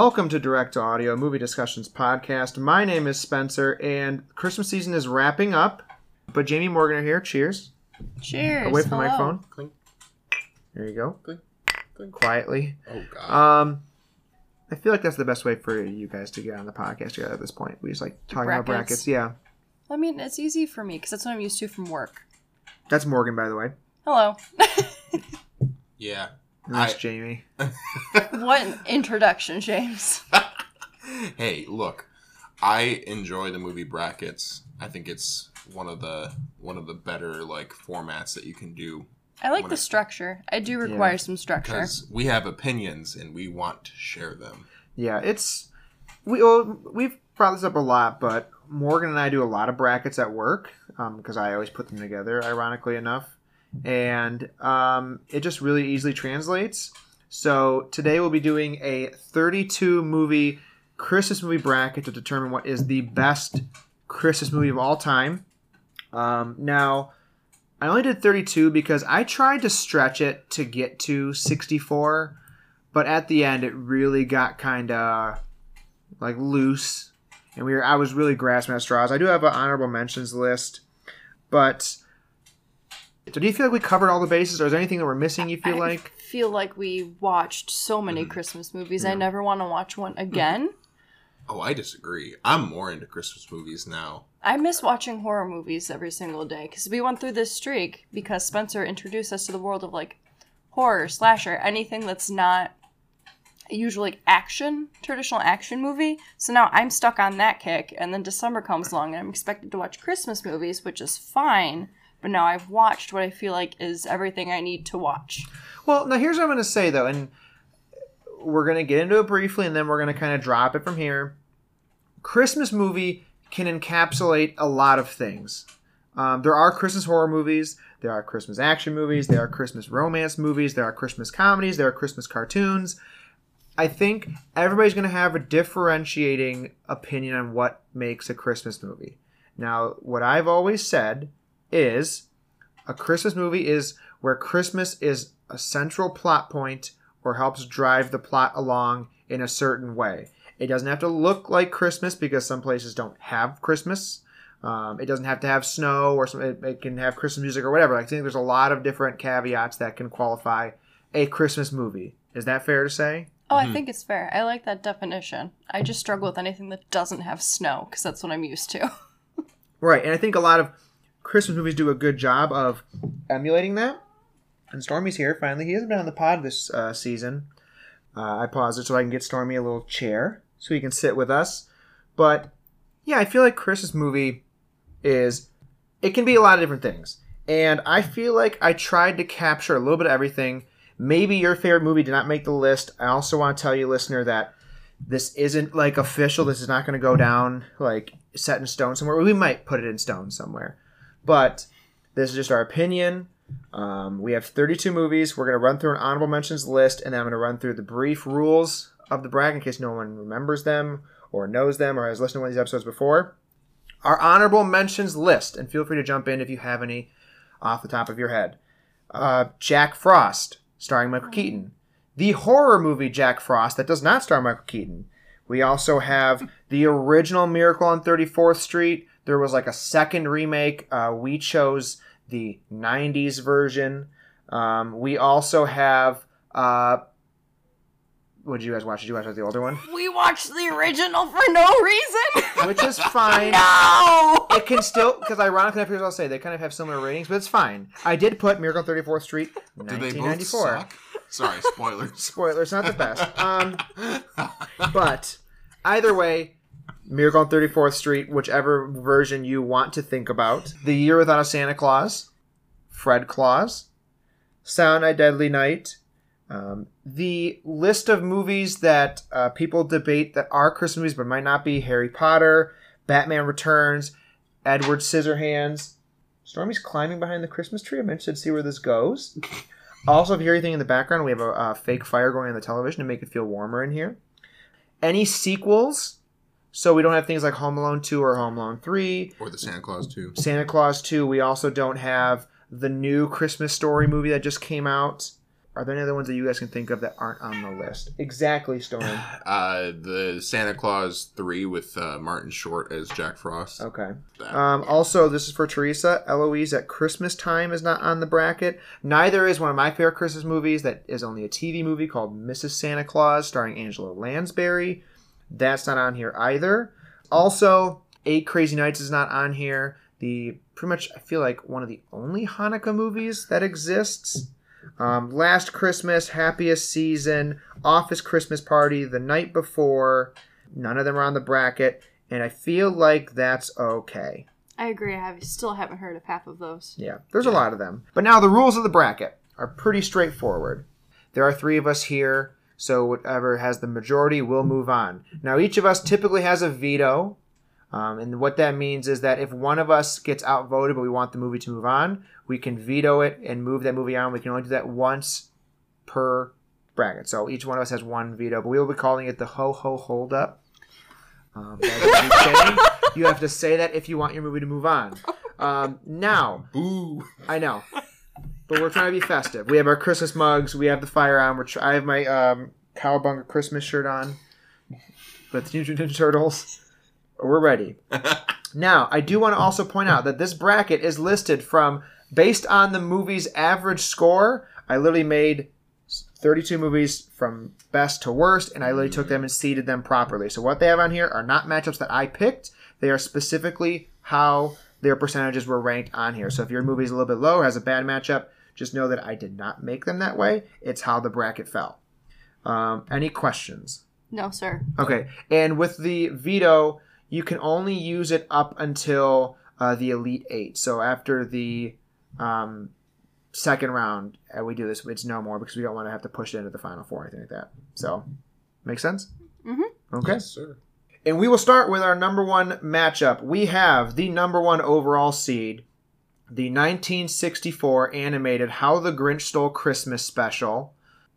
Welcome to Direct to Audio Movie Discussions Podcast. My name is Spencer, and Christmas season is wrapping up. But Jamie Morgan are here. Cheers. Cheers. Away from the Hello. microphone. Clink. There you go. Clink. Clink. Quietly. Oh god. Um, I feel like that's the best way for you guys to get on the podcast together at this point. We just like talking about Brackets. brackets. Yeah, I mean, it's easy for me because that's what I'm used to from work. that's Morgan, by the way. Hello. yeah. And that's I- Jamie. what introduction, James. hey, look. I enjoy the movie brackets. I think it's one of the one of the better like formats that you can do I like the a- structure. I do require some structure. because we have opinions and we want to share them. Yeah, it's we well, we've brought this up a lot, but Morgan and I do a lot of brackets at work um, because I always put them together. Ironically enough, and um, it just really easily translates. So today we'll be doing a 32 movie Christmas movie bracket to determine what is the best Christmas movie of all time. Um, now, I only did 32 because I tried to stretch it to get to 64 but at the end it really got kind of like loose and we were i was really grasping at straws i do have an honorable mentions list but so do you feel like we covered all the bases or is there anything that we're missing you feel I like feel like we watched so many Mhm. Christmas movies. I never want to watch one again. Oh, I disagree. I'm more into Christmas movies now. I miss watching horror movies every single day because we went through this streak because Spencer introduced us to the world of like horror, slasher, anything that's not usually like action, traditional action movie. So now I'm stuck on that kick, and then December comes along and I'm expected to watch Christmas movies, which is fine. But now I've watched what I feel like is everything I need to watch. well now here's what i'm going to say though and we're going to get into it briefly and then we're going to kind of drop it from here. Christmas movie can encapsulate a lot of things. Um, there are christmas horror movies there are christmas action movies there are christmas romance movies there are christmas comedies there are christmas cartoons. I think everybody's going to have a differentiating opinion on what makes a christmas movie. Now what i've always said is a christmas movie is where christmas is a central plot point or helps drive the plot along in a certain way it doesn't have to look like Christmas because some places don't have Christmas. Um, it doesn't have to have snow or some, it, it can have Christmas music or whatever. I think there's a lot of different caveats that can qualify a Christmas movie. Is that fair to say? Oh, I think it's fair. I like that definition. I just struggle with anything that doesn't have snow because that's what I'm used to. Right, and I think a lot of Christmas movies do a good job of emulating that. And Stormy's here finally. He hasn't been on the pod this uh, season. Uh, I paused it so I can get Stormy a little chair so he can sit with us. But yeah, I feel like Christmas movie is it can be a lot of different things, and I feel like I tried to capture a little bit of everything. Maybe your favorite movie did not make the list. I also want to tell you, listener, that this isn't like official. This is not going to go down like set in stone somewhere. We might put it in stone somewhere, but this is just our opinion. Um, we have 32 movies. We're going to run through an honorable mentions list, and then I'm going to run through the brief rules of the brag in case no one remembers them or knows them or has listened to one of these episodes before. Our honorable mentions list, and feel free to jump in if you have any off the top of your head. Uh, Jack Frost, starring Michael Keaton. The horror movie Jack Frost that does not star Michael Keaton. We also have the original Miracle on 34th Street. There was like a second remake. Uh, we chose the 90s version. Um, we also have. Uh, what did you guys watch? Did you watch the older one? we watched the original for no reason. Which is fine. no. It can still, because ironically, here's what I'll say, they kind of have similar ratings, but it's fine. I did put Miracle 34th Street, Do they both 1994. suck? Sorry, spoilers. Spoilers, not the best. Um, but either way, Miracle on 34th Street, whichever version you want to think about. The Year Without a Santa Claus, Fred Claus, Sound Night Deadly Night. Um, the list of movies that uh, people debate that are Christmas movies but might not be Harry Potter, Batman Returns, Edward Scissorhands. Stormy's climbing behind the Christmas tree. I'm interested to see where this goes. Also, if you hear anything in the background, we have a, uh fake fire going on the television to make it feel warmer in here. Any sequels? So we don't have things like Home Alone 2 or Home Alone 3. or the Santa Clause 2. Santa Clause 2. We also don't have the new Christmas Story movie that just came out. Are there any other ones that you guys can think of that aren't on the list? Exactly, Storm. Uh, the Santa Clause three with uh, Martin Short as Jack Frost. Okay. Um, also, this is for Teresa. Eloise at Christmas Time is not on the bracket. Neither is one of my favorite Christmas movies that is only a TV movie called Mrs. Santa Claus starring Angela Lansbury. That's not on here either. Also, Eight Crazy Nights is not on here. The pretty much I feel like one of the only Hanukkah movies that exists. Um, Last Christmas, Happiest Season, Office Christmas Party, The Night Before. None of them are on the bracket, and I feel like that's okay. I agree. I have, still haven't heard of half of those. Yeah, there's a lot of them. But now the rules of the bracket are pretty straightforward. There are three of us here, so whatever has the majority will move on. Now each of us typically has a veto. Um, and what that means is that if one of us gets outvoted but we want the movie to move on, we can veto it and move that movie on. We can only do that once per bracket. So each one of us has one veto, but we will be calling it the ho ho hold up. Um, you. Have to say that if you want your movie to move on. Um, now, Boo. I know, but we're trying to be festive. We have our Christmas mugs. We have the fire on. We're tr- I have my um, Cowabunga Christmas shirt on with the Ninja Turtles. We're ready. Now, I do want to also point out that this bracket is listed from based on the movie's average score. I literally made 32 movies from best to worst, and I literally took them and seeded them properly. So what they have on here are not matchups that I picked. They are specifically how their percentages were ranked on here. So if your movie is a little bit low, has a bad matchup, just know that I did not make them that way. It's how the bracket fell. Um, any questions? No, sir. Okay, and with the veto, you can only use it up until uh, the Elite Eight. So after the um, second round, uh, we do this. It's no more because we don't want to have to push it into the final four or anything like that. So, make sense? Mhm. Okay. Yes, sir. And we will start with our number one matchup. We have the number one overall seed, the 1964 animated How the Grinch Stole Christmas special.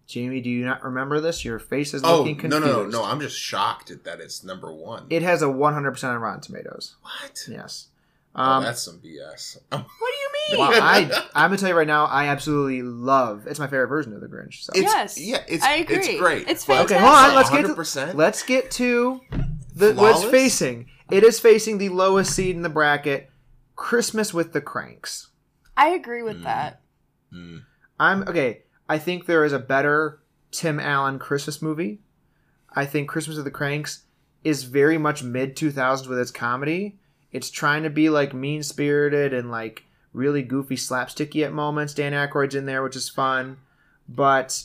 Jamie, do you not remember this? Your face is Oh looking no confused. no no no! I'm just shocked that it's number one. It has a 100% on Rotten Tomatoes. what? Yes. oh, Um, that's some BS. What do you mean? well, I, I'm going to tell you right now, I absolutely love It's my favorite version of The Grinch. So. It's, Yes, yeah, it's I agree. It's great. It's but- Okay, hold on. Let's fantastic. get to, 100%? let's get to the, what it's facing. It is facing the lowest seed in the bracket, Christmas with the Cranks. I agree with Mm. that. Mm. I'm okay. I think there is a better Tim Allen Christmas movie. I think Christmas with the Cranks is very much mid 2000s with its comedy. It's trying to be like mean spirited and like really goofy slapsticky at moments. Dan Aykroyd's in there, which is fun, but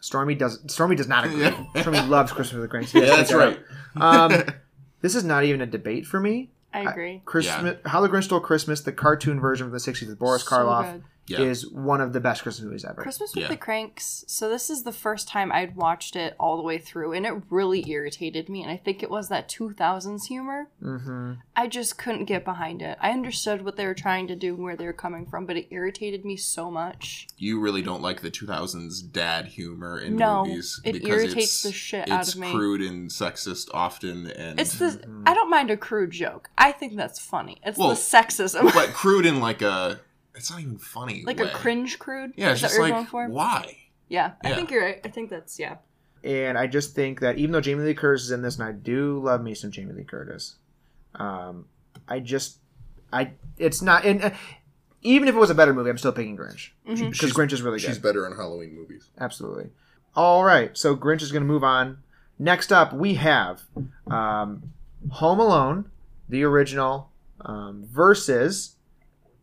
Stormy does Stormy does not agree. Stormy loves Christmas with the Cranks. Yeah, that's right. Um, this is not even a debate for me. I agree. Christmas, How the Grinch Stole Christmas, the cartoon version from the '60s with Boris So Karloff, good. Yeah. is one of the best Christmas movies ever. Christmas with Yeah. the Cranks. So this is the first time I'd watched it all the way through, and it really irritated me. And I think it was that 2000s humor. hmm I just couldn't get behind it. I understood what they were trying to do, and where they were coming from, but it irritated me so much. you really don't like the 2000s dad humor in No, movies it because irritates it's- the shit out it's of me. crude and sexist often and It's the I don't mind a crude joke. I think that's funny. It's Well, the sexism, but crude in like a it's not even funny like way. a cringe crude. yeah it's Is that just like for? why Yeah, I Yeah. think you're right. I think that's yeah. And I just think that even though Jamie Lee Curtis is in this, and I do love me some Jamie Lee Curtis, um, I just, I, it's not, and uh, even if it was a better movie, I'm still picking Grinch because Grinch is really good. she's better in halloween movies Absolutely. All right, so Grinch is going to move on. Next up, we have um, Home Alone, the original, um, versus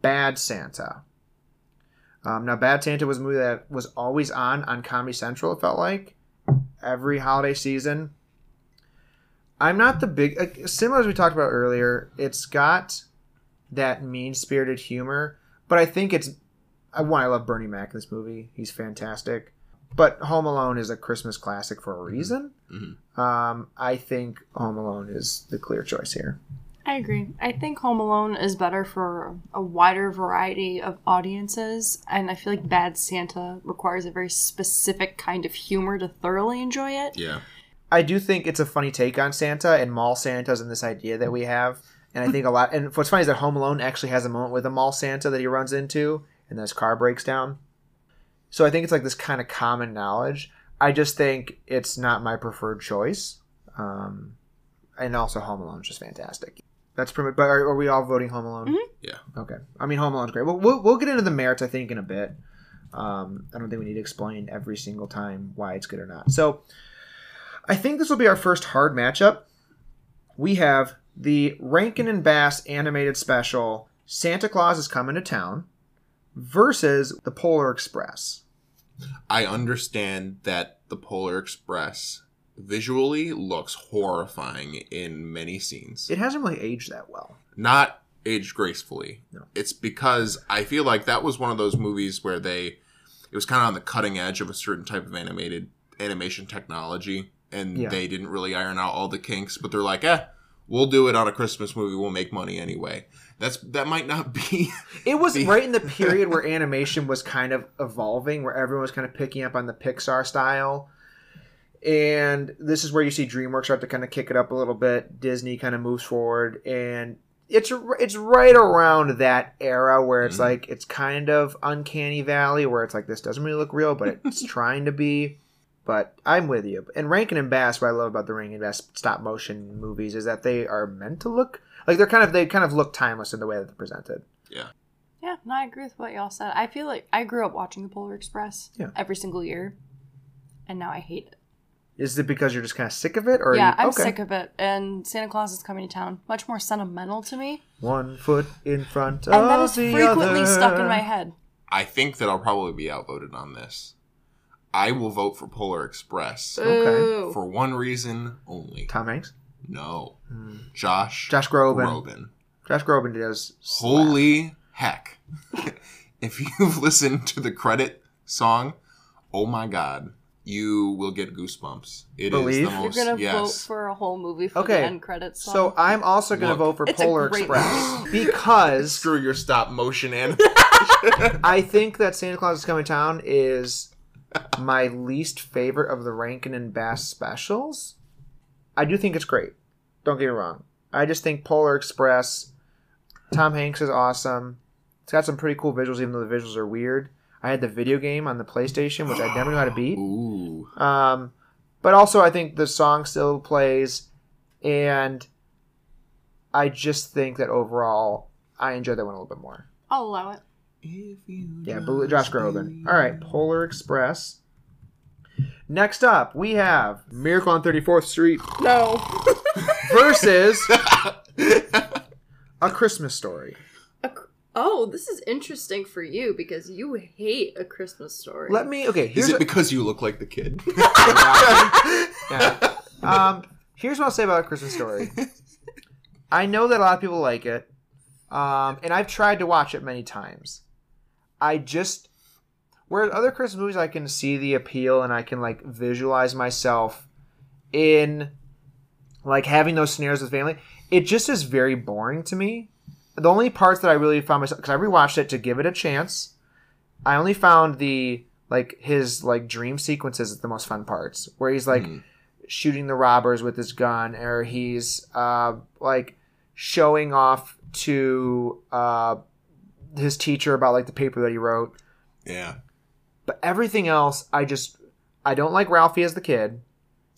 Bad Santa. Um, now, Bad Santa was a movie that was always on on Comedy Central. It felt like every holiday season. I'm not the big uh, similar as we talked about earlier. It's got that mean spirited humor, but I think it's I one I love Bernie Mac in this movie. He's fantastic. But Home Alone is a Christmas classic for a reason. Mhm. Um, I think Home Alone is the clear choice here. I agree. I think Home Alone is better for a wider variety of audiences, and I feel like Bad Santa requires a very specific kind of humor to thoroughly enjoy it. yeah I do think it's a funny take on Santa and mall Santas and this idea that we have. And I think a lot. And what's funny is that Home Alone actually has a moment with a mall Santa that he runs into, and then his car breaks down. So I think it's like this kind of common knowledge. I just think it's not my preferred choice. Um, and also Home Alone is just fantastic. That's pretty much, but are, are we all voting Home Alone? Mhm. Yeah. Okay. I mean, Home Alone's great. We'll, we'll, we'll get into the merits, I think, in a bit. Um, I don't think we need to explain every single time why it's good or not. So I think this will be our first hard matchup. We have the Rankin and Bass animated special Santa Claus is Coming to Town versus the Polar Express. I understand that the Polar Express visually looks horrifying in many scenes. It hasn't really aged that well. Not aged gracefully. No. It's because I feel like that was one of those movies where they it was kind of on the cutting edge of a certain type of animated animation technology and Yeah. they didn't really iron out all the kinks, but they're like, "Eh, we'll do it on a Christmas movie. We'll make money anyway." That's that might not be It was The- right in the period where animation was kind of evolving, where everyone was kind of picking up on the Pixar style. And this is where you see DreamWorks start to kind of kick it up a little bit. Disney kind of moves forward, and it's it's right around that era where it's Mhm. like it's kind of uncanny valley, where it's like this doesn't really look real, but it's trying to be. But I'm with you. And Rankin and Bass, what I love about the Rankin and Bass stop motion movies is that they are meant to look like they're kind of they kind of look timeless in the way that they're presented. Yeah. Yeah, no, I agree with what y'all said. I feel like I grew up watching the Polar Express Yeah. every single year, and now I hate it. Is it because you're just kind of sick of it, or yeah, you, I'm okay. sick of it. And Santa Claus is coming to town. Much more sentimental to me, One foot in front and that of is the frequently other. stuck in my head. I think that I'll probably be outvoted on this. I will vote for Polar Express Okay. For one reason only. Tom Hanks, No. Hmm. Josh Josh Groban. Groban. Josh Groban does. slap. Holy heck. if you've listened to the credit song, oh my god, you will get goosebumps. It is Believe? the You're most You're gonna yes. vote for a whole movie for Okay, the end credits. Song. So I'm also going to Look, vote for Polar Express because Screw your stop motion and I think that Santa Claus is Coming to Town is my least favorite of the Rankin and Bass specials. I do think it's great. Don't get me wrong. I just think Polar Express, Tom Hanks is awesome. It's got some pretty cool visuals, even though the visuals are weird. I had the video game on the PlayStation, which I never knew how to beat. Ooh. Um, but also, I think the song still plays, and I just think that overall, I enjoyed that one a little bit more. I'll allow it. Yeah, just Josh Groban. All right, Polar Express. Next up, we have Miracle on 34th Street No. versus A Christmas Story. Oh, this is interesting for you because you hate a Christmas story. Let me, okay, here's Is it a- because you look like the kid? Yeah. Um, here's what I'll say about A Christmas Story. I know that a lot of people like it, um, and I've tried to watch it many times. I just, whereas other Christmas movies, I can see the appeal and I can like visualize myself in like having those scenarios with family. It just is very boring to me. The only parts that I really found myself because I rewatched it to give it a chance. I only found the like his like dream sequences the most fun parts, where he's like Hmm. shooting the robbers with his gun, or he's uh, like showing off to uh, his teacher about like the paper that he wrote. yeah. But everything else, I just I don't like Ralphie as the kid.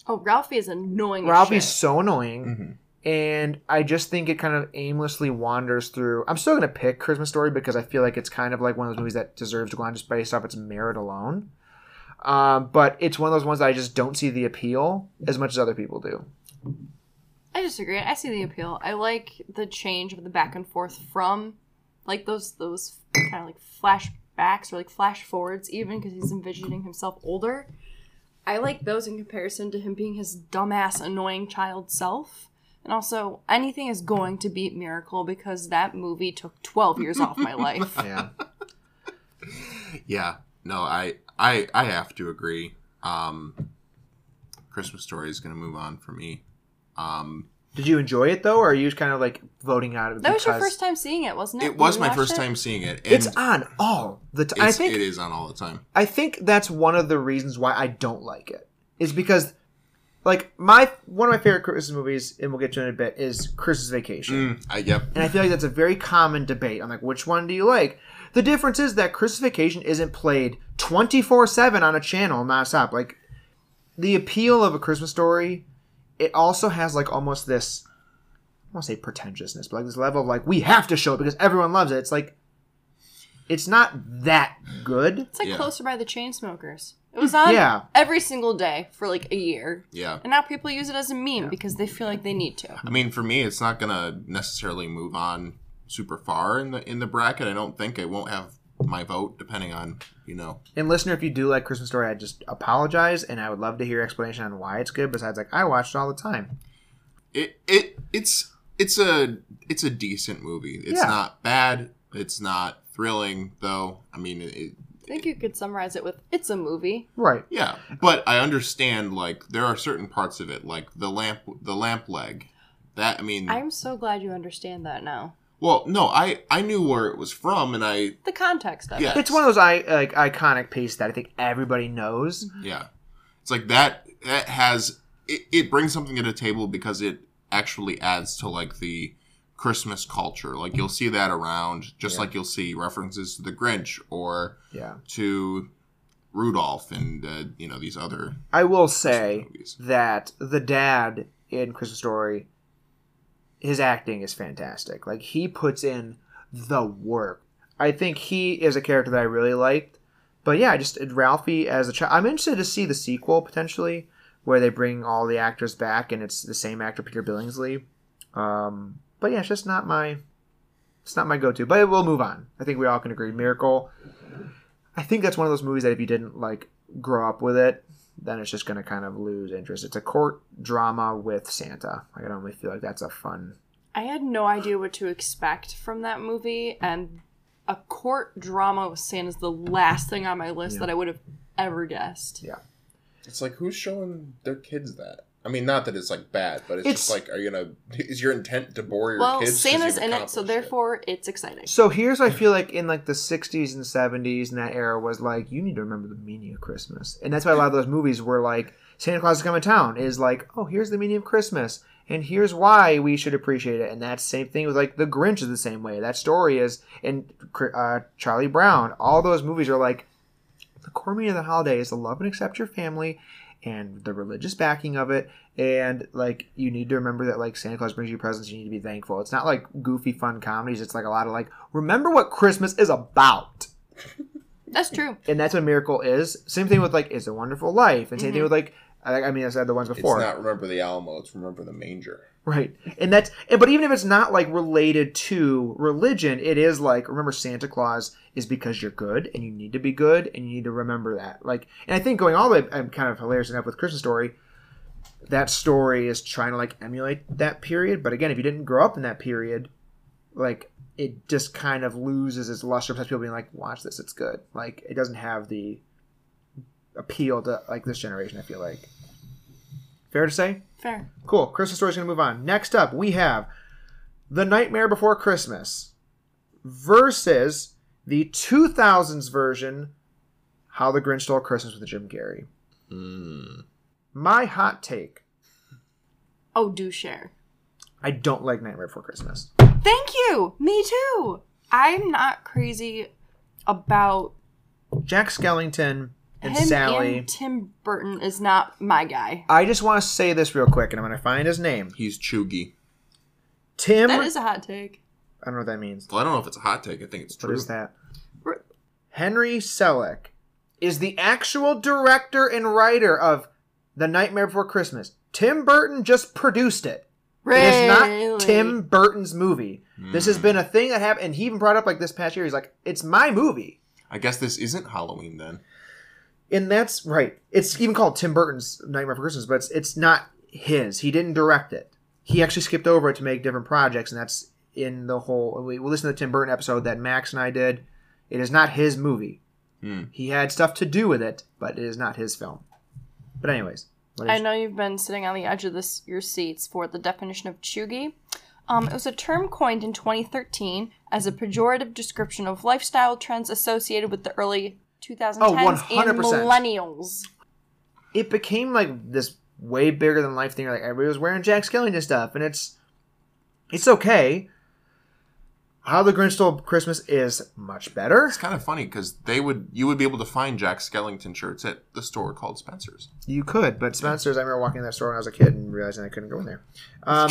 oh, Ralphie is annoying. Ralphie's shit. so annoying. Mhm. And I just think it kind of aimlessly wanders through. I'm still gonna pick Christmas Story because I feel like it's kind of like one of those movies that deserves to go on just based off its merit alone. Um, but it's one of those ones that I just don't see the appeal as much as other people do. I disagree. I see the appeal. I like the change of the back and forth from like those those kind of like flashbacks or like flash forwards even because he's envisioning himself older. I like those in comparison to him being his dumbass annoying child self. And also anything is going to beat Miracle because that movie took 12 years off my life. Yeah, Yeah. No, I I I have to agree. Um Christmas Story is going to move on for me. Um did you enjoy it though, or are you kind of like voting out of it? That was your first time seeing it, wasn't it? it was my first it? time seeing it. And It's on all the time. I think it is on all the time. I think that's one of the reasons why I don't like it. Is because like my one of my favorite Christmas movies, and we'll get to it in a bit, is Christmas Vacation. Mm, I, yep. And I feel like that's a very common debate on like which one do you like. The difference is that Christmas Vacation isn't played twenty four seven on a channel nonstop. Like the appeal of a Christmas story, it also has like almost this. I want to say pretentiousness, but like this level of like we have to show it because everyone loves it. It's like it's not that good. It's like Yeah. Closer by the Chainsmokers. It was on Yeah. every single day for like a year. Yeah. And now people use it as a meme because they feel like they need to. I mean, for me, it's not gonna necessarily move on super far in the in the bracket. I don't think it won't have my vote, depending on you know. And listener, if you do like Christmas Story, I just apologize, and I would love to hear your explanation on why it's good. Besides, like I watched it all the time. It it it's it's a it's a decent movie. It's Yeah. not bad. It's not thrilling though. I mean, it, it, I think you could summarize it with it's a movie. Right. yeah, but I understand like there are certain parts of it, like the lamp the lamp leg. That I mean, I'm so glad you understand that now. well, no, I I knew where it was from, and I The context of Yeah. it. It's one of those I like iconic pieces that I think everybody knows. Mm-hmm. Yeah, it's like that. That has it, it brings something to the table because it actually adds to like the Christmas culture. Like you'll see that around, just Yeah. like you'll see references to the Grinch or Yeah. to Rudolph and uh, you know these other I will say that the dad in Christmas Story, his acting is fantastic. Like he puts in the work. I think he is a character that I really liked. But yeah, just Ralphie as a child. I'm interested to see the sequel potentially, where they bring all the actors back and it's the same actor Peter Billingsley. Um, but yeah, it's just not my, it's not my go-to. But we'll move on. I think we all can agree. Miracle. I think that's one of those movies that if you didn't like grow up with it, then it's just going to kind of lose interest. It's a court drama with Santa. I don't really feel like that's a fun. I had no idea what to expect from that movie, and a court drama with Santa's the last thing on my list Yeah. that I would have ever guessed. Yeah. It's like who's showing their kids that? I mean, not that it's like bad, but it's, It's- just like, are you gonna? Is your intent to bore your kids? Well, Santa's in it, so accomplished therefore it's exciting. So here's I feel like in like the 60s and 70s and that era was like you need to remember the meaning of Christmas, and that's why a lot of those movies were like Santa Claus is coming to town is like oh here's the meaning of Christmas and here's why we should appreciate it, and that same thing with like the Grinch is the same way. That story is and uh, Charlie Brown. All those movies are like the core meaning of the holiday is to love and accept your family and the religious backing of it and like you need to remember that like santa claus brings you presents you need to be thankful it's not like goofy fun comedies it's like a lot of like remember what christmas is about That's true. and that's what miracle is same thing with like it's a wonderful life and same thing Mhm. with like I, I mean i said the ones before It's not remember the Alamo. It's remember the manger. right and that's but even if it's not like related to religion it is like remember santa claus is because you're good and you need to be good and you need to remember that like and i think going all the way i'm kind of hilarious enough with christmas story that story is trying to like emulate that period but again if you didn't grow up in that period like it just kind of loses its luster because people being like watch this it's good like it doesn't have the appeal to like this generation i feel like fair to say Fair. Cool. Christmas story's gonna move on. Next up, we have The Nightmare Before Christmas versus the 2000s version, How the Grinch Stole Christmas with Jim Carrey. Mm. My hot take: Oh, do share. I don't like Nightmare Before Christmas. Thank you. Me too. I'm not crazy about Jack Skellington and him Sally. and Tim Burton is not my guy. I just want to say this real quick, and I'm gonna find his name. He's cheugy. Tim. That is a hot take. I don't know what that means. Well, I don't know if it's a hot take. I think it's true. is that? R- Henry Selick is the actual director and writer of The Nightmare Before Christmas. Tim Burton just produced it. It is not Tim Burton's movie. This has hmm. been a thing that happened, and he even brought up like this past year. He's like, "It's my movie," I guess this isn't Halloween then. and that's right. It's even called Tim Burton's Nightmare Before Christmas, but it's, it's not his. He didn't direct it. He actually skipped over it to make different projects, and that's in the whole. We we listened to the Tim Burton episode that Max and I did. It is not his movie. Hmm. He had stuff to do with it, but it is not his film. But anyways, what I know you've been sitting on the edge of this your seats for the definition of cheugy. Um, it was a term coined in 2013 as a pejorative description of lifestyle trends associated with the early 2010s Oh, and 100%. millennials. it became like this way bigger than life thing. Like everybody was wearing Jack Skellington stuff, and it's it's okay. How the Grinch Stole Christmas is much better. It's kind of funny because they would you would be able to find Jack Skellington shirts at the store called Spencer's, You could, but Spencer's. I remember walking in that store when I was a kid and realizing I couldn't go in there. Um,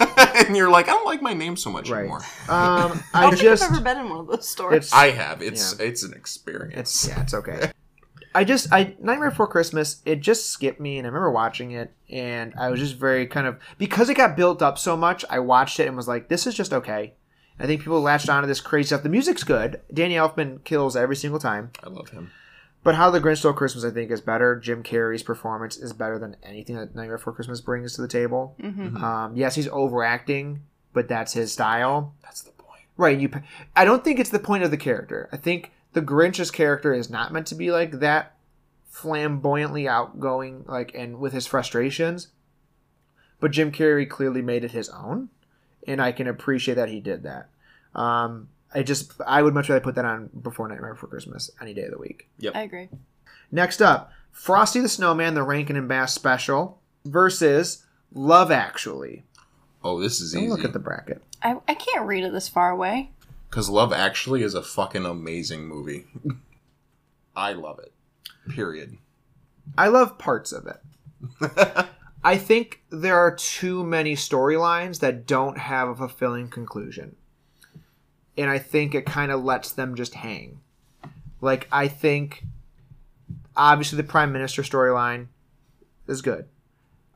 and you're like, I don't like my name so much right. anymore. Um, I I don't think just. I've ever been in one of those stores. It's. I have. It's Yeah. it's an experience. It's yeah, it's okay. I just I Nightmare Before Christmas it just skipped me and I remember watching it and I was just very kind of because it got built up so much I watched it and was like this is just okay. I think people latched onto this crazy stuff. The music's good. Danny Elfman kills every single time. I love him. But How the Grinch Stole Christmas I think is better. Jim Carrey's performance is better than anything that Nightmare Before Christmas brings to the table. Mhm. Um, yes, he's overacting, but that's his style. That's the point. Right. You. I don't think it's the point of the character. I think the Grinch's character is not meant to be like that flamboyantly outgoing, like and with his frustrations. But Jim Carrey clearly made it his own, and I can appreciate that he did that. Um, I just I would much rather put that on before Nightmare Before Christmas any day of the week. Yep, I agree. Next up, Frosty the Snowman, the Rankin and Bass special versus Love Actually. Oh, this is Don't easy. look at the bracket. I, I can't read it this far away. Because Love Actually is a fucking amazing movie. I love it. Period. I love parts of it. I think there are too many storylines that don't have a fulfilling conclusion. And I think it kind of lets them just hang. Like, I think obviously the Prime Minister storyline is good.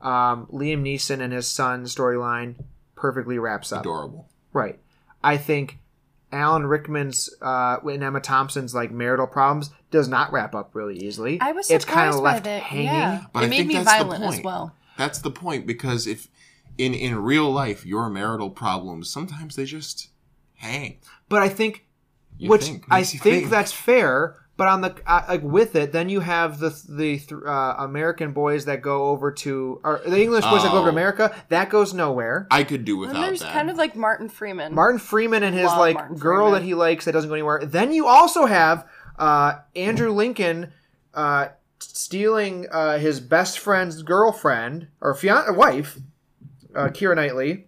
Um, Liam Neeson and his son storyline perfectly wraps up. Adorable. Right. I think Alan Rickman's uh, and Emma Thompson's like marital problems does not wrap up really easily. I was it's surprised kind of by left that. hanging. Yeah, But it I made think me that's violent as well. That's the point because if in in real life your marital problems sometimes they just hang. But I think, You which think, I think, think. that's fair. But on the uh, like with it, then you have the the th- uh, American boys that go over to or the English boys that go over to Oh. America. That goes nowhere. I could do And without there's that. kind of like Martin Freeman. Martin Freeman and his Love like Martin girl Freeman. that he likes that doesn't go anywhere. Then you also have uh, Andrew Lincoln uh, stealing uh, his best friend's girlfriend or fian- wife, uh, Keira Knightley.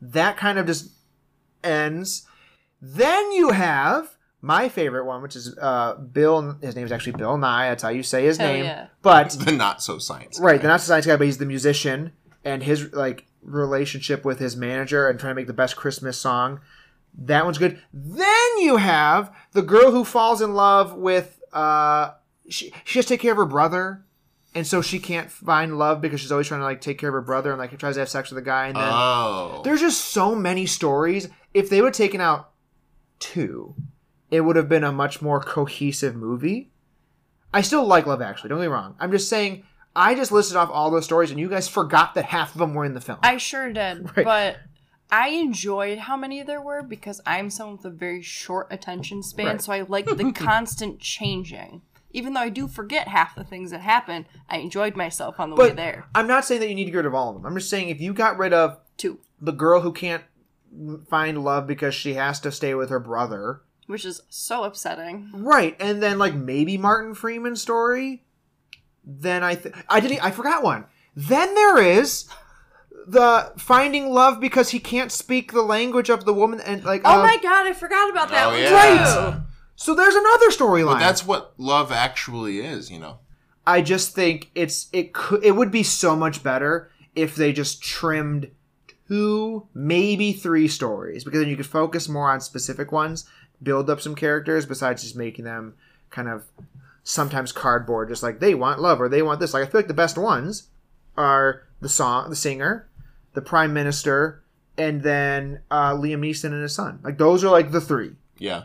That kind of just ends. Then you have my favorite one, which is uh, Bill. His name is actually Bill Nighy. That's how you say his Hell name. yeah. But the not so science. Right, guy. the not so science guy, but he's the musician and his like relationship with his manager and trying to make the best Christmas song. That one's good. Then you have the girl who falls in love with uh she she has to take care of her brother. And so she can't find love because she's always trying to like take care of her brother and like tries to have sex with a guy and then Oh. there's just so many stories. If they would have taken out two, it would have been a much more cohesive movie. I still like Love Actually. Don't get me wrong. I'm just saying. I just listed off all those stories, and you guys forgot that half of them were in the film. I sure did, Right. but I enjoyed how many there were because I'm someone with a very short attention span, Right. so I like the constant changing. Even though I do forget half the things that happen, I enjoyed myself on the way there. I'm not saying that you need to get rid of all of them. I'm just saying if you got rid of Two, the girl who can't find love because she has to stay with her brother, which is so upsetting. right, and then like maybe Martin Freeman's story, then I th- I didn't I forgot one. Then there is the finding love because he can't speak the language of the woman and like Oh uh, my god, I forgot about that Oh, one yeah. too. So there's another storyline. That's what love actually is, you know. I just think it's it could it would be so much better if they just trimmed two, maybe three stories because then you could focus more on specific ones, build up some characters besides just making them kind of sometimes cardboard, just like they want love or they want this. Like I feel like the best ones are the song, the singer, the prime minister, and then uh, Liam Neeson and his son. Like those are like the three. Yeah.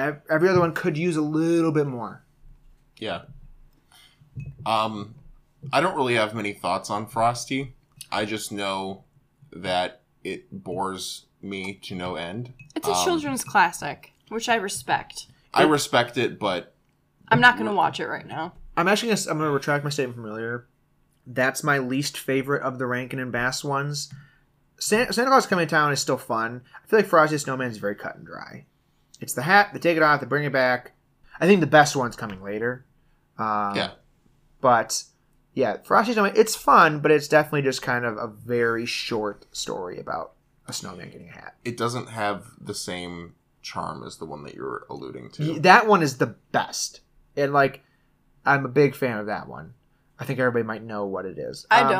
Ev- Every other one could use a little bit more. Yeah. Um, I don't really have many thoughts on Frosty. I just know that it bores me to no end. It's a Um, children's classic, which I respect. I respect it, but I'm not going to watch it right now. I'm actually gonna, I'm gonna retract my statement from earlier. That's my least favorite of the Rankin and Bass ones. Santa, Santa Claus Coming to Town is still fun. I feel like Frosty the Snowman is very cut and dry. It's the hat, they take it off, they bring it back. I think the best one's coming later. Um, yeah. But yeah, Frosty the Snowman, it's fun, but it's definitely just kind of a very short story about a snowman getting a hat. It doesn't have the same charm as the one that you're alluding to. That one is the best, and like, I'm a big fan of that one. I think everybody might know what it is. I Um,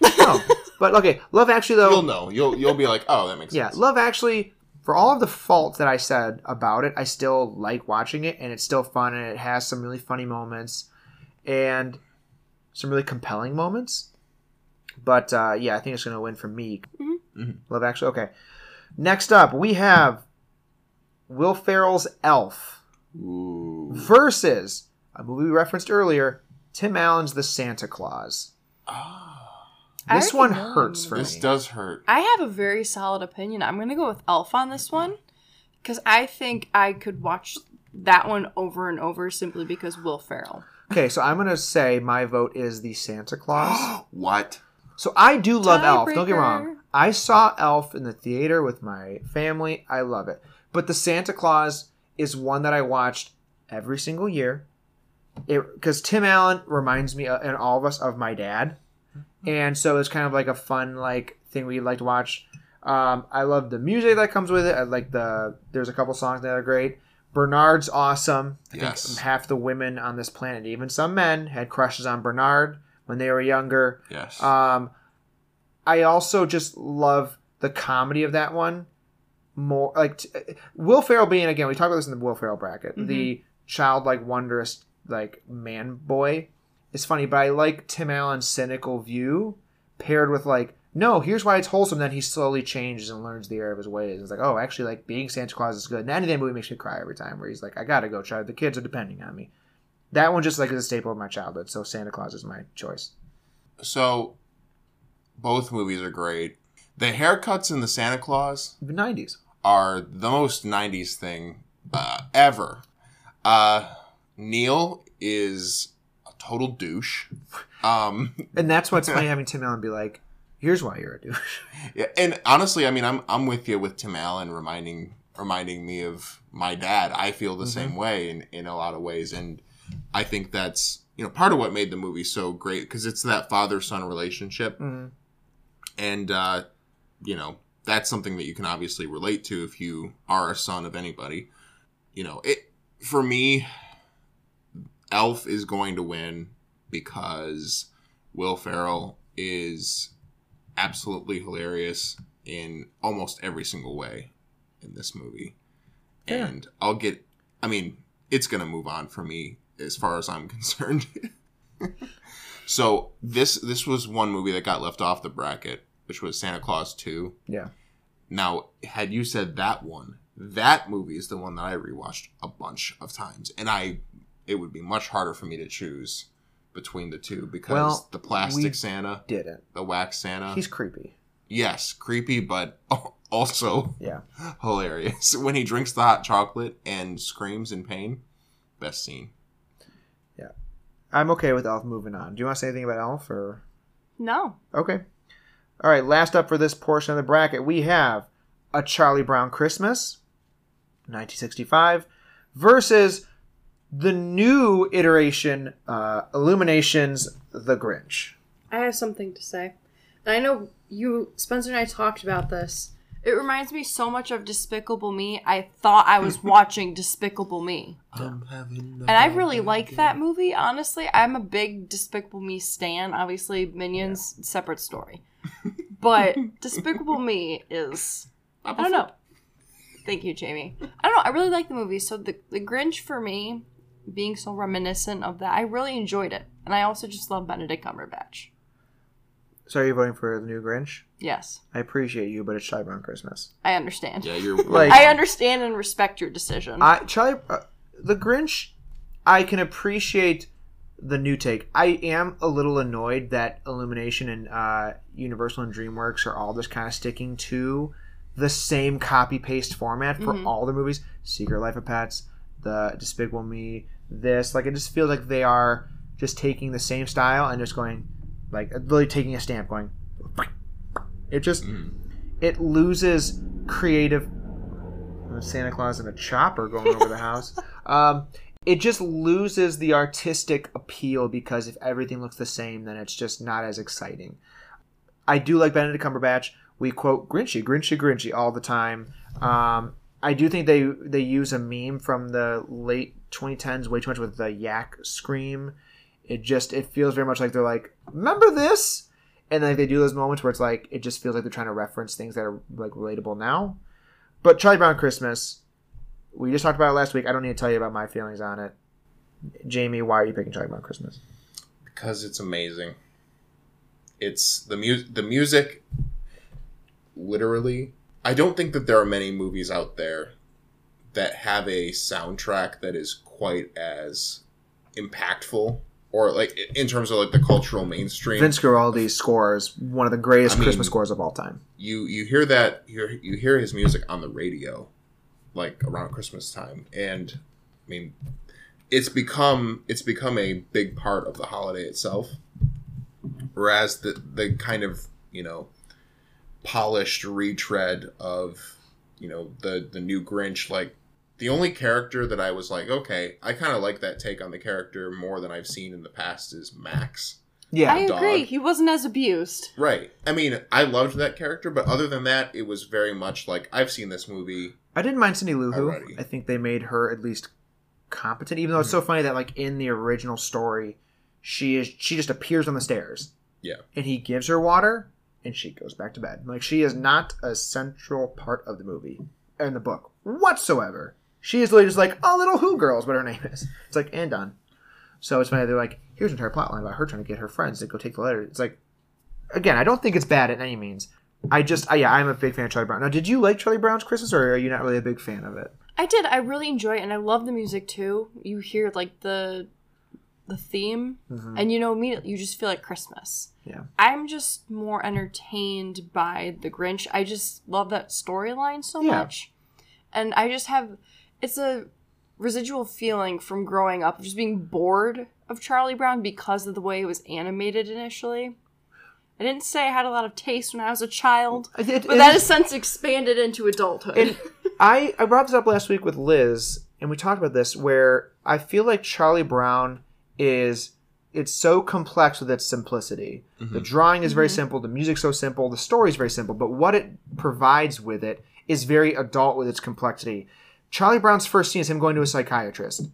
don't. no, but okay, Love Actually though. You'll know. You'll you'll be like, oh, that makes Yeah, sense. Yeah, Love Actually, for all of the faults that I said about it, I still like watching it, and it's still fun, and it has some really funny moments, and some really compelling moments. But uh, yeah, I think it's going to win for me. Mhm. Mhm. Love Actually. Okay. Next up, we have Will Ferrell's Elf Ooh. versus a movie we referenced earlier, Tim Allen's The Santa Clause. Ah, I This one know. hurts for this me. does hurt. I have a very solid opinion. I'm gonna go with Elf on this one because I think I could watch that one over and over simply because Will Ferrell. Okay, so I'm going to say my vote is The Santa Clause. what? So I do love Elf. Don't get me wrong. I saw Elf in the theater with my family. I love it. But the Santa Clause is one that I watched every single year. Because Tim Allen reminds me uh, and all of us of my dad, and so it's kind of like a fun like thing we like to watch. Um, I love the music that comes with it. I like the there's a couple songs that are great. Bernard's awesome. I Yes. think half the women on this planet, even some men, had crushes on Bernard when they were younger. Yes. Um, I also just love the comedy of that one more. Like t- Will Ferrell being again, we talked about this in the Will Ferrell bracket. The childlike, wondrous, like man boy is funny, but I like Tim Allen's cynical view paired with like. No, here's why it's wholesome. Then he slowly changes and learns the error of his ways. It's like, oh, actually, like being Santa Claus is good. And that movie makes me cry every time. Where he's like, I gotta go try. The kids are depending on me. That one just like is a staple of my childhood. So Santa Clause is my choice. so, both movies are great. The haircuts in the Santa Clause The '90s. are the most 90s thing uh, ever. Uh, Neil is total douche. Um, And that's what's funny having Tim Allen be like, "Here's why you're a douche." yeah, and honestly, I mean, I'm I'm with you with Tim Allen reminding reminding me of my dad. I feel the same way in in a lot of ways, and I think that's you know part of what made the movie so great because it's that father son relationship, Mhm. and uh, you know that's something that you can obviously relate to if you are a son of anybody. You know, it for me, Elf is going to win because Will Ferrell is absolutely hilarious in almost every single way in this movie. Yeah. And I'll get I mean, it's going to move on for me as far as I'm concerned. so, this this was one movie that got left off the bracket, which was Santa Clause 2. Yeah. Now, had you said that one, that movie is the one that I rewatched a bunch of times, and I it would be much harder for me to choose between the two because Well, the plastic Santa, Didn't. the wax Santa, He's creepy. yes, creepy, but also Yeah. hilarious when he drinks the hot chocolate and screams in pain. Best scene. Yeah, I'm okay with Elf moving on. Do you want to say anything about Elf or? No. Okay. All right. Last up for this portion of the bracket, we have a Charlie Brown Christmas, 1965, versus the new iteration, uh, Illumination's, The Grinch. I have something to say. And I know you, Spencer and I talked about this. It reminds me so much of Despicable Me. I thought I was watching Despicable Me. I'm having And I really like that movie, honestly. I'm a big Despicable Me stan. Obviously, Minions, separate story. But Despicable Me is. I don't know. Thank you, Jamie. I don't know. I really like the movie. So, the, the Grinch for me, being so reminiscent of that, I really enjoyed it. And I also just love Benedict Cumberbatch. So are you voting for the new Grinch? Yes, I appreciate you, but it's Charlie Brown Christmas. I understand. Yeah, you're Like- I understand and respect your decision. I Charlie, uh, the Grinch. I can appreciate the new take. I am a little annoyed that Illumination and uh, Universal and DreamWorks are all just kind of sticking to the same copy paste format for Mhm. all the movies. Secret Life of Pets, the Despicable Me, this. Like it just feels like they are just taking the same style and just going, like really taking a stamp, going. It just Mm. it loses creative Santa Claus and a chopper going over the house. Um, it just loses the artistic appeal because if everything looks the same, then it's just not as exciting. I do like Benedict Cumberbatch. we quote Grinchy, Grinchy, Grinchy all the time. Um, I do think they they use a meme from the late 2010s way too much with the yak scream. It just it feels very much like they're like, remember this, and like, they do those moments where it's like it just feels like they're trying to reference things that are like relatable now. But Charlie Brown Christmas, we just talked about it last week. I don't need to tell you about my feelings on it. Jamie, why are you picking Charlie Brown Christmas? because it's amazing. It's the mu- the music. Literally, I don't think that there are many movies out there that have a soundtrack that is quite as impactful or like in terms of like the cultural mainstream. Vince Guaraldi's score is one of the greatest I mean- Christmas scores of all time. you you hear that you hear, you hear his music on the radio like around christmas time and i mean it's become it's become a big part of the holiday itself whereas the the kind of you know polished retread of you know the the new grinch like the only character that i was like okay i kind of like that take on the character more than i've seen in the past is max Yeah, I agree. dog. He wasn't as abused. Right. I mean, I loved that character, but other than that, it was very much like I've seen this movie. I didn't mind Cindy Lou Who. I think they made her at least competent, even though it's hmm. so funny that like in the original story, she is she just appears on the stairs. Yeah. And he gives her water and she goes back to bed. Like she is not a central part of the movie in the book whatsoever. She is literally just like, oh little Who girls, what her name is. It's like and done. So it's funny they're like, here's an entire plot line about her trying to get her friends to go take the letter. It's like again, I don't think it's bad in any means. I just, uh, yeah, I'm a big fan of Charlie Brown. Now, did you like Charlie Brown's Christmas, or are you not really a big fan of it? I did. I really enjoy it, and I love the music too. You hear like the the theme, and you know immediately you just feel like Christmas. Yeah. I'm just more entertained by the Grinch. I just love that storyline so Yeah. much, and I just have it's a residual feeling from growing up just being bored of Charlie Brown because of the way it was animated initially. I didn't say I had a lot of taste when I was a child, It- it- but that that is- has since expanded into adulthood. And I, I brought this up last week with Liz, and we talked about this, where I feel like Charlie Brown is it's so complex with its simplicity. The mm-hmm. drawing is very mm-hmm. simple, the music's so simple, the story's very simple, but what it provides with it is very adult with its complexity. Charlie Brown's first scene is him going to a psychiatrist.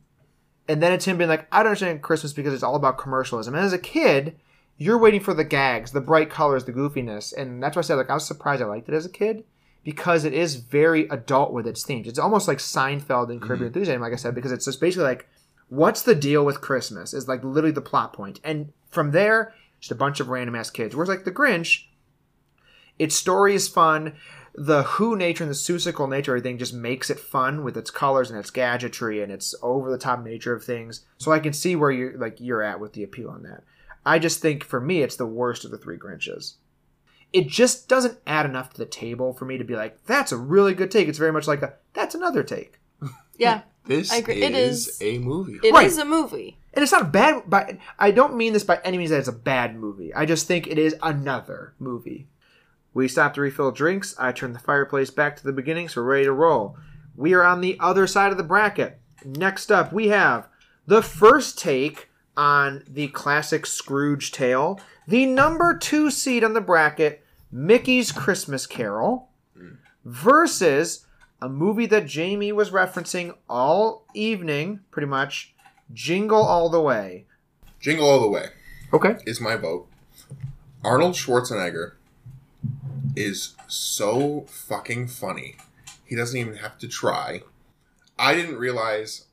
And then it's him being like, I don't understand Christmas because it's all about commercialism. And as a kid, you're waiting for the gags, the bright colors, the goofiness. And that's why I said, like, I was surprised I liked it as a kid because it is very adult with its themes. It's almost like Seinfeld and Curb Your mm-hmm. Enthusiasm, like I said, because it's just basically like, what's the deal with Christmas? Is like literally the plot point. And from there, just a bunch of random ass kids. Whereas like The Grinch, its story is fun. The Who nature and the Seussical nature of everything just makes it fun with its colors and its gadgetry and its over the top nature of things. So I can see where you're like you're at with the appeal on that. I just think for me it's the worst of the three Grinches. It just doesn't add enough to the table for me to be like, that's a really good take. It's very much like a that's another take. yeah, This I agree. It is, is- a movie. it is Right. a movie. And it's not a bad by I don't mean this by any means that it's a bad movie. I just think it is another movie. We stop to refill drinks. I turn the fireplace back to the beginning, so we're ready to roll. We are on the other side of the bracket. Next up, we have the first take on the classic Scrooge tale, the number two seed on the bracket, Mickey's Christmas Carol, versus a movie that Jamie was referencing all evening, pretty much, Jingle All the Way. Jingle All the Way Okay. is my vote. Arnold Schwarzenegger is so fucking funny. He doesn't even have to try. I didn't realize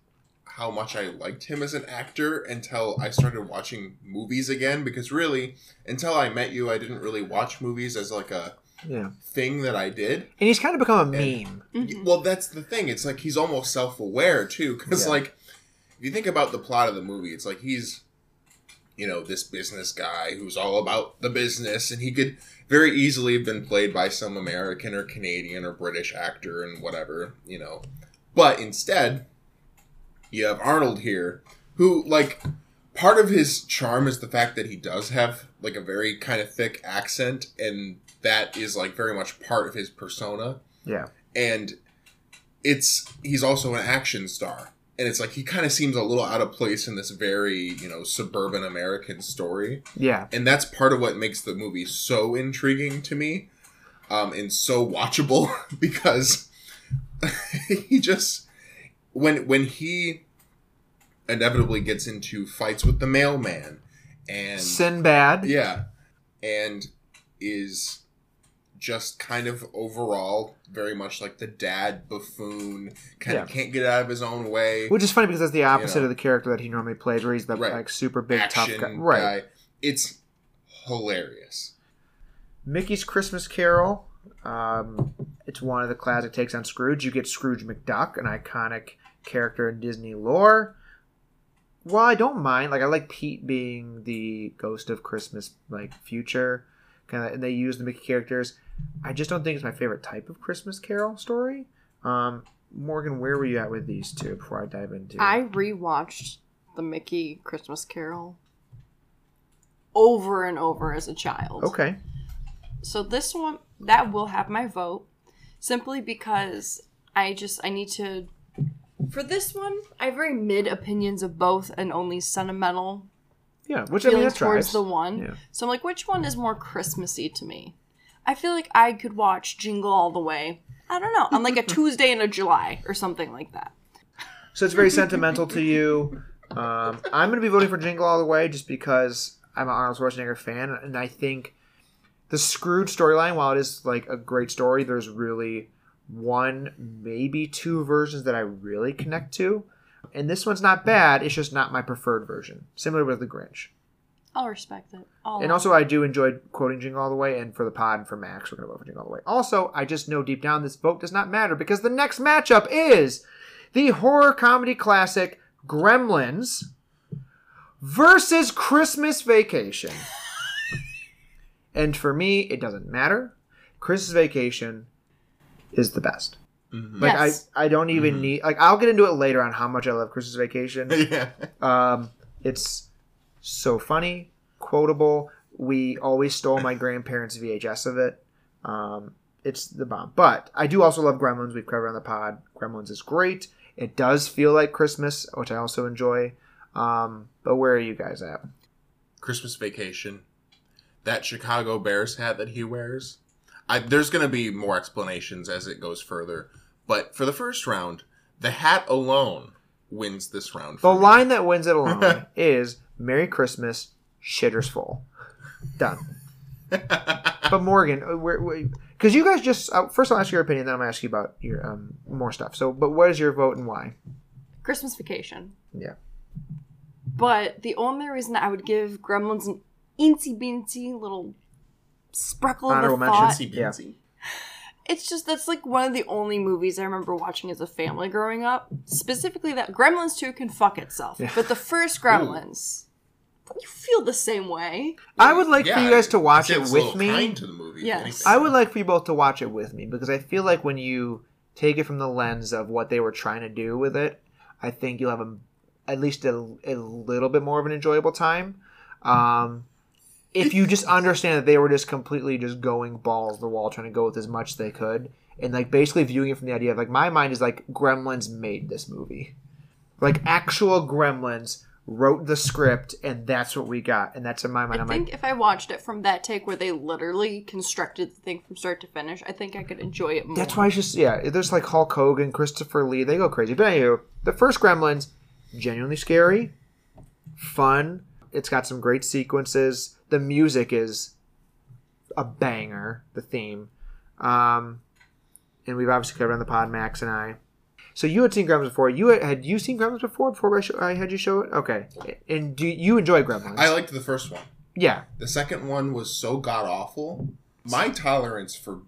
how much I liked him as an actor until I started watching movies again because really until I met you I didn't really watch movies as like a Yeah. thing that I did. And he's kind of become a meme. Mm-hmm. Well, that's the thing. It's like he's almost self-aware too, because Yeah. like if you think about the plot of the movie, it's like he's you know this business guy who's all about the business, and he could very easily have been played by some American or Canadian or British actor and whatever, you know. But instead, you have Arnold here, who like part of his charm is the fact that he does have like a very kind of thick accent, and that is like very much part of his persona Yeah. and it's he's also an action star and it's like he kind of seems a little out of place in this very you know suburban american story Yeah. and that's part of what makes the movie so intriguing to me um, and so watchable because he just when when he inevitably gets into fights with the mailman and Sinbad. yeah, and is just kind of overall very much like the dad buffoon, kind Yeah. of can't get out of his own way. Which is funny because that's the opposite know. of the character that he normally plays, where he's the Right. like super big tough guy. Right. guy. It's hilarious. Mickey's Christmas Carol. Um, it's one of the classic takes on Scrooge. You get Scrooge McDuck, an iconic character in Disney lore. Well, I don't mind. Like I like Pete being the ghost of Christmas, like future, kind of. And they use the Mickey characters. I just don't think it's my favorite type of Christmas Carol story. Um, Morgan, where were you at with these two before I dive into? I rewatched the Mickey Christmas Carol over and over as a child. okay. So this one that will have my vote simply because I just I need to for this one, I have very mid opinions of both and only sentimental Yeah, which I mean, feelings towards tries. the one. Yeah. So I'm like, which one is more Christmassy to me? I feel like I could watch Jingle All the Way. I don't know, on like a Tuesday in a July or something like that. So it's very sentimental to you. Um, I'm going to be voting for Jingle All the Way just because I'm an Arnold Schwarzenegger fan, and I think the Scrooge storyline, while it is like a great story, there's really one, maybe two versions that I really connect to. And this one's not bad. It's just not my preferred version. Similar with the Grinch. I'll respect it. I'll And also, I do enjoy quoting Jingle All the Way, and for the pod and for Max, we're going to vote for Jingle All the Way. Also, I just know deep down this vote does not matter because the next matchup is the horror comedy classic Gremlins versus Christmas Vacation. and for me, it doesn't matter. Christmas Vacation is the best. Mhm. Like Yes. I, I don't even Mhm. need like I'll get into it later on how much I love Christmas Vacation. yeah. Um, it's so funny, quotable. We always stole my grandparents' VHS of it. Um, it's the bomb. But I do also love Gremlins. We've covered on the pod. Gremlins is great. It does feel like Christmas, which I also enjoy. Um, but where are you guys at? Christmas vacation. That Chicago Bears hat that he wears. I, there's going to be more explanations as it goes further. But for the first round, the hat alone wins this round. The me. line that wins it alone is "Merry Christmas, shitters full." Done. But Morgan, because you guys just uh, first I'll ask your opinion, then I'm gonna ask you about your um, more stuff. So, but what is your vote and why? Christmas Vacation. Yeah. But the only reason I would give Gremlins an eensy beensy little sprinkle of Honorable a thought, Chintzy Yeah. Beansy. it's just that's like one of the only movies I remember watching as a family growing up. Specifically, that Gremlins 2 can fuck itself. Yeah. But the first Gremlins, you feel the same way. I would like for you guys to watch it with me. Kind to the movie. Yes. I would like for you both to watch it with me because I feel like when you take it from the lens of what they were trying to do with it, I think you'll have a, at least a, a little bit more of an enjoyable time. Um, if you just understand that they were just completely just going balls the wall, trying to go with as much as they could, and like basically viewing it from the idea of like my mind is like Gremlins made this movie, like actual Gremlins wrote the script, and that's what we got, and that's in my mind. I I'm think like, if I watched it from that take where they literally constructed the thing from start to finish, I think I could enjoy it more. That's why it's just yeah. There's like Hulk Hogan, Christopher Lee, they go crazy. But anyway, the first Gremlins, genuinely scary, fun. It's got some great sequences. The music is a banger. The theme, um, and we've obviously covered on the pod, Max and I. So you had seen Gremlins before. You had, had you seen Gremlins before? Before I, show, I had you show it. Okay, and do you enjoy Gremlins? I liked the first one. yeah, The second one was so god awful. My tolerance for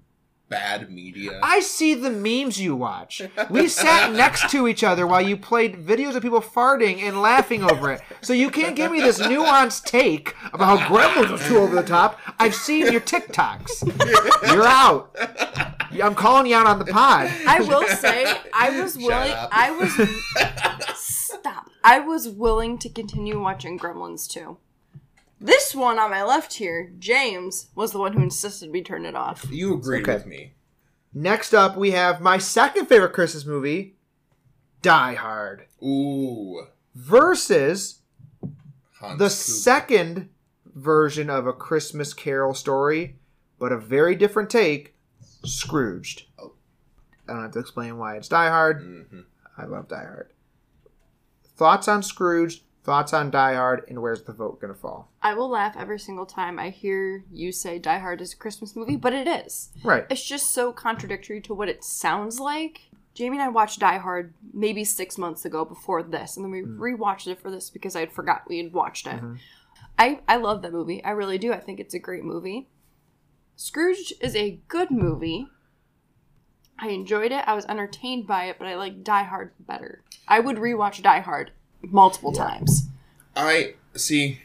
bad media. I see the memes you watch. We sat next to each other while you played videos of people farting and laughing over it. So you can't give me this nuanced take about how Gremlins was too over the top. I've seen your TikToks. You're out. I'm calling you out on the pod. I will say I was willing. I was stop. I was willing to continue watching Gremlins too. This one on my left here, James, was the one who insisted we turn it off. you agreed Okay. with me. Next up, we have my second favorite Christmas movie, Die Hard, Ooh. versus Hans the Cooper. second version of a Christmas Carol story, but a very different take Scrooged. Oh. I don't have to explain why it's Die Hard. hmm I love Die Hard. Thoughts on Scrooged? Thoughts on Die Hard? And where's the vote gonna fall? I will laugh every single time I hear you say Die Hard is a Christmas movie, but it is. Right. It's just so contradictory to what it sounds like. Jamie and I watched Die Hard maybe six months ago before this, and then we rewatched it for this because I had forgot we had watched it. Mhm. I, I love that movie. I really do. I think it's a great movie. Scrooge is a good movie. I enjoyed it. I was entertained by it, but I like Die Hard better. I would rewatch Die Hard multiple times. I see.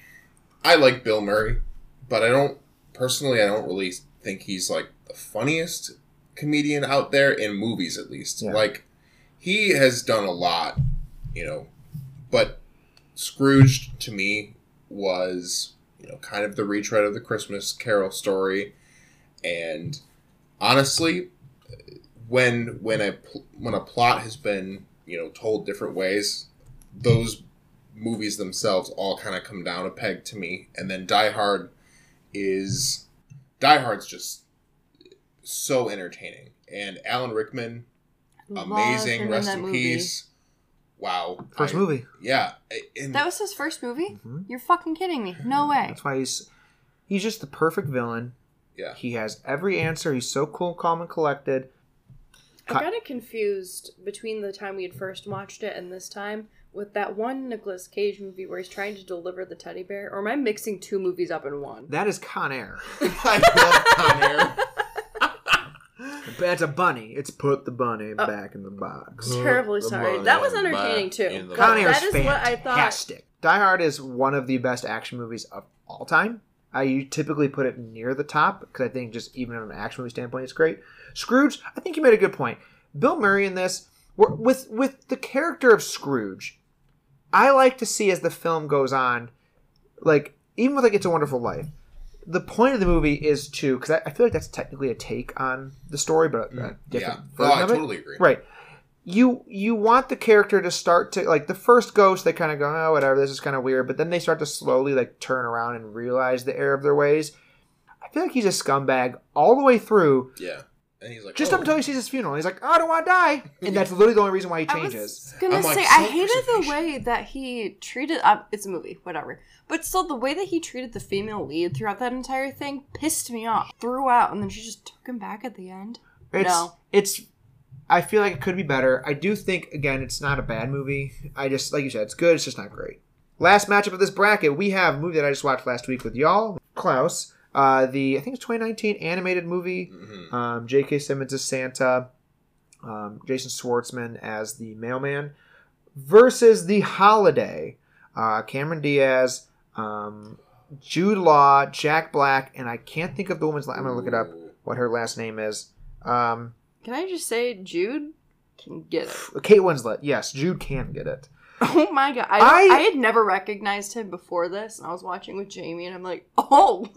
I like Bill Murray, but I don't personally. I don't really think he's like the funniest comedian out there in movies, at least. Yeah. Like he has done a lot, you know, but Scrooge to me was you know kind of the retread of the Christmas Carol story, and honestly, when when a when a plot has been you know told different ways, those movies themselves all kind of come down a peg to me. And then Die Hard is Die Hard's just so entertaining. And Alan Rickman, amazing, rest that in peace. Wow, First I- movie. yeah. And That was his first movie? Mhm. You're fucking kidding me. No way. That's why he's he's just the perfect villain. yeah, He has every answer. He's so cool, calm, and collected. I got it confused between the time we had first watched it and this time with that one Nicolas Cage movie where he's trying to deliver the teddy bear. Or am I mixing two movies up in one? That is Con Air. I love Con Air. That's a bunny. It's put the bunny Oh. back in the box. Terribly The sorry. That was entertaining too. in the But Con Air that is is what I thought. fantastic. Die Hard is one of the best action movies of all time. I typically put it near the top because I think just even from an action movie standpoint, it's great. Scrooge, I think you made a good point. Bill Murray in this, with with the character of Scrooge, I like to see as the film goes on, like even with like It's a Wonderful Life, the point of the movie is to because I, I feel like that's technically a take on the story, but a mm, yeah, different oh, version I of it. agree. Right. You you want the character to start to like the first ghost they kind of go oh whatever this is kind of weird but then they start to slowly like turn around and realize the error of their ways. I feel like he's a scumbag all the way through. Yeah, and he's like, Just oh. up until he sees his funeral, he's like, oh, I don't want to die, and that's literally the only reason why he changes. I changes. was gonna I'm like, say I hated the way that he treated. Uh, it's a movie, whatever. But still, the way that he treated the female lead throughout that entire thing pissed me off. Throughout, and then she just took him back at the end. It's No. it's. I feel like it could be better. I do think again, it's not a bad movie. I just like you said, it's good. It's just not great. Last matchup of this bracket, we have a movie that I just watched last week with y'all, Klaus. Uh, the I think it's 2019 animated movie. Mhm. Um, J.K. Simmons as Santa, um, Jason Schwartzman as the mailman, versus The Holiday. Uh, Cameron Diaz, um, Jude Law, Jack Black, and I can't think of the woman's. La- I'm gonna look it up. What her last name is? Um, Can I just say, Jude can get it. Kate Winslet. Yes, Jude can get it. Oh my god! I, I- I had never recognized him before this, and I was watching with Jamie, and I'm like, oh,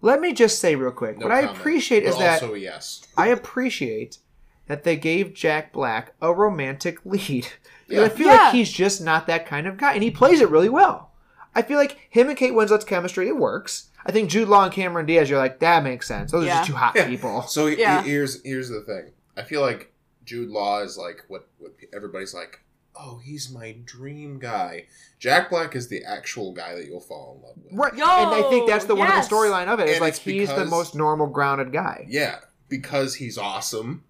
Let me just say real quick. No what I comment. appreciate is But that yes. I appreciate that they gave Jack Black a romantic lead. Because Yeah. I feel Yeah. like he's just not that kind of guy, and he plays it really well. I feel like him and Kate Winslet's chemistry, it works. I think Jude Law and Cameron Diaz, you're like, that makes sense. Those are just two hot Yeah. people. So Yeah. here's here's the thing. I feel like Jude Law is like what what everybody's like. Oh, he's my dream guy. Jack Black is the actual guy that you'll fall in love with. Right. Yo, and I think that's the one of yes. the storyline of it. Is And like it's he's the most normal, grounded guy. Yeah, because he's awesome.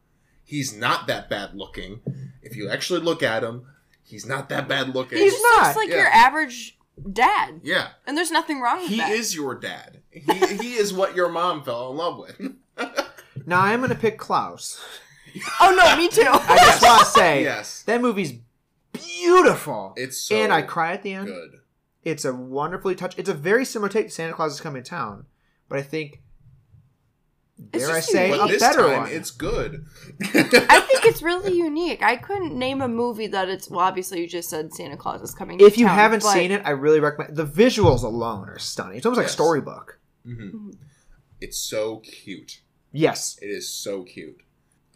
He's not that bad looking. If you actually look at him, he's not that bad looking. he He's just not. looks like Yeah. your average dad, yeah, and there's nothing wrong with that. he is your dad. He he is what your mom fell in love with. Now I'm going to pick Klaus. Oh no, me too. I just want to say yes, that movie's beautiful. it's so and I cry at the end. good. It's a wonderfully touch. It's a very similar take to Santa Claus is Coming to Town, but I think It's dare I say unique. But a this better time, one. it's good. I think it's really unique. I couldn't name a movie that it's well. Obviously, you just said Santa Claus is coming. Town. If to you town, haven't but seen it, I really recommend. The visuals alone are stunning. It's almost like Yes. a storybook. Mhm. It's so cute. Yes, It is so cute.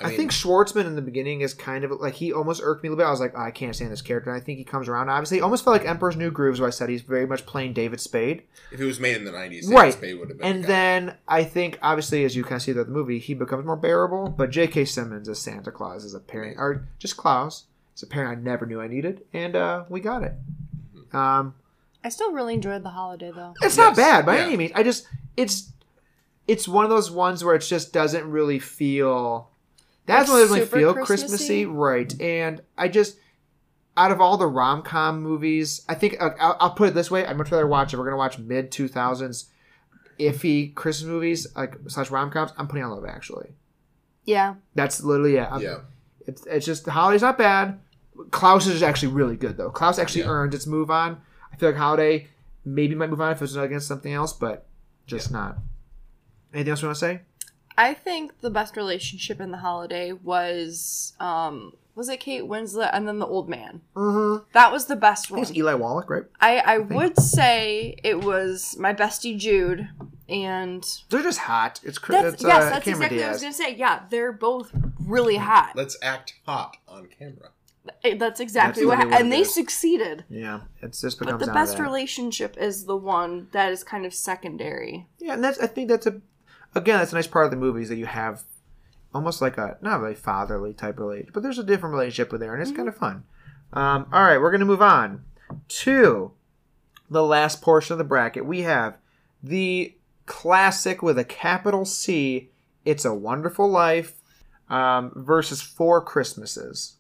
I, think Schwartzman in the beginning is kind of like he almost irked me a little bit. I was like, oh, I can't stand this character. And I think he comes around. Obviously, it almost felt like Emperor's New Grooves, where I said he's very much playing David Spade. if it was made in the nineties, Right. Spade would have been. And the then I think, obviously, as you kind of see throughout the movie, he becomes more bearable. But J.K. Simmons as Santa Claus is a parent, or just Klaus, is a parent I never knew I needed, and uh, we got it. Um, I still really enjoyed the holiday though. it's not bad by yeah. any means. I just it's it's one of those ones where it just doesn't really feel. That's Like one that really feel Christmassy? Christmassy, right? And I just out of all the rom com movies, I think uh, I'll, I'll put it this way: I'd much rather watch if we're gonna watch mid two thousands iffy Christmas movies like slash rom coms. I'm putting on Love Actually. Yeah. That's literally it. I'm- yeah, It's it's just the holiday's not bad. Klaus is actually really good though. Klaus actually Yeah. earned its move on. I feel like holiday maybe might move on if it was against something else, but just not. Anything else you want to say? I think the best relationship in the holiday was um was it Kate Winslet and then the old man. Mm-hmm. That was the best I think one. Eli Wallach, right? I I would say it was my bestie Jude and They're just hot. It's, Chris- that's it's yes, uh, that's Cameron exactly what I was gonna say. Yeah, they're both really hot. let's act hot on camera. Eh, That's exactly That's what, literally what and it they is. succeeded. Yeah, it's just But becomes the best relationship is the one that is kind of secondary. Yeah, and that's I think that's a again that's a nice part of the movies that you have almost like a not really fatherly type of relationship, but there's a different relationship with there, and it's kind of fun. Um, all right, we're gonna move on to the last portion of the bracket. We have the classic with a capital C. It's a Wonderful Life um, versus Four Christmases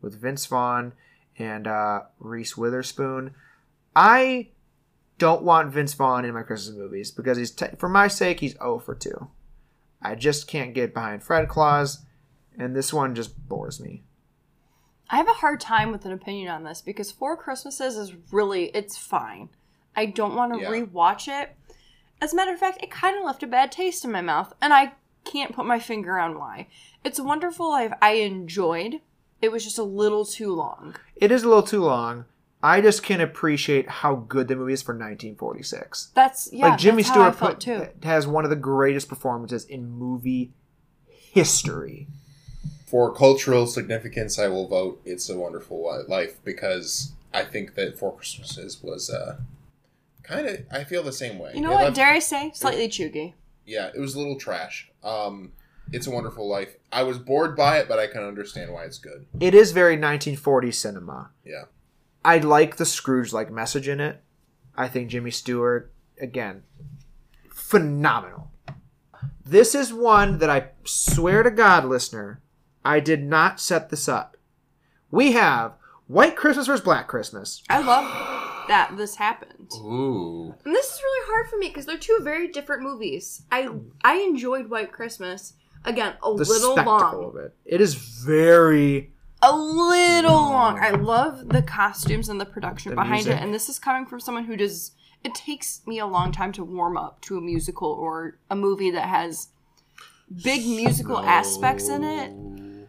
with Vince Vaughn and uh, Reese Witherspoon. I don't want Vince Vaughn in my Christmas movies because he's te- for my sake he's 0 for 2. I just can't get behind Fred Claus, and this one just bores me. I have a hard time with an opinion on this because Four Christmases is really it's fine. I don't want to Yeah. rewatch it. As a matter of fact, it kind of left a bad taste in my mouth, and I can't put my finger on why. It's a wonderful life I enjoyed. It was just a little too long. It is a little too long. I just can't appreciate how good the movie is for 1946. That's yeah. like Jimmy that's how I Stewart put, too. has one of the greatest performances in movie history. For cultural significance, I will vote "It's a Wonderful Life" because I think that Four Christmases was uh, kind of. I feel the same way. You know It what? left- Dare I say, slightly cheugy. yeah, it was a little trash. Um, "It's a Wonderful Life." I was bored by it, but I can understand why it's good. It is very 1940 cinema. Yeah, I like the Scrooge like message in it. I think Jimmy Stewart, again, phenomenal. This is one that I swear to God, listener, I did not set this up. We have White Christmas versus Black Christmas. I love that this happened. ooh, And this is really hard for me because they're two very different movies. I I enjoyed White Christmas. Again, a The little spectacle long. of it. It is very. A little long. I love the costumes and the production The behind music. it. And this is coming from someone who does it takes me a long time to warm up to a musical or a movie that has big musical aspects in it.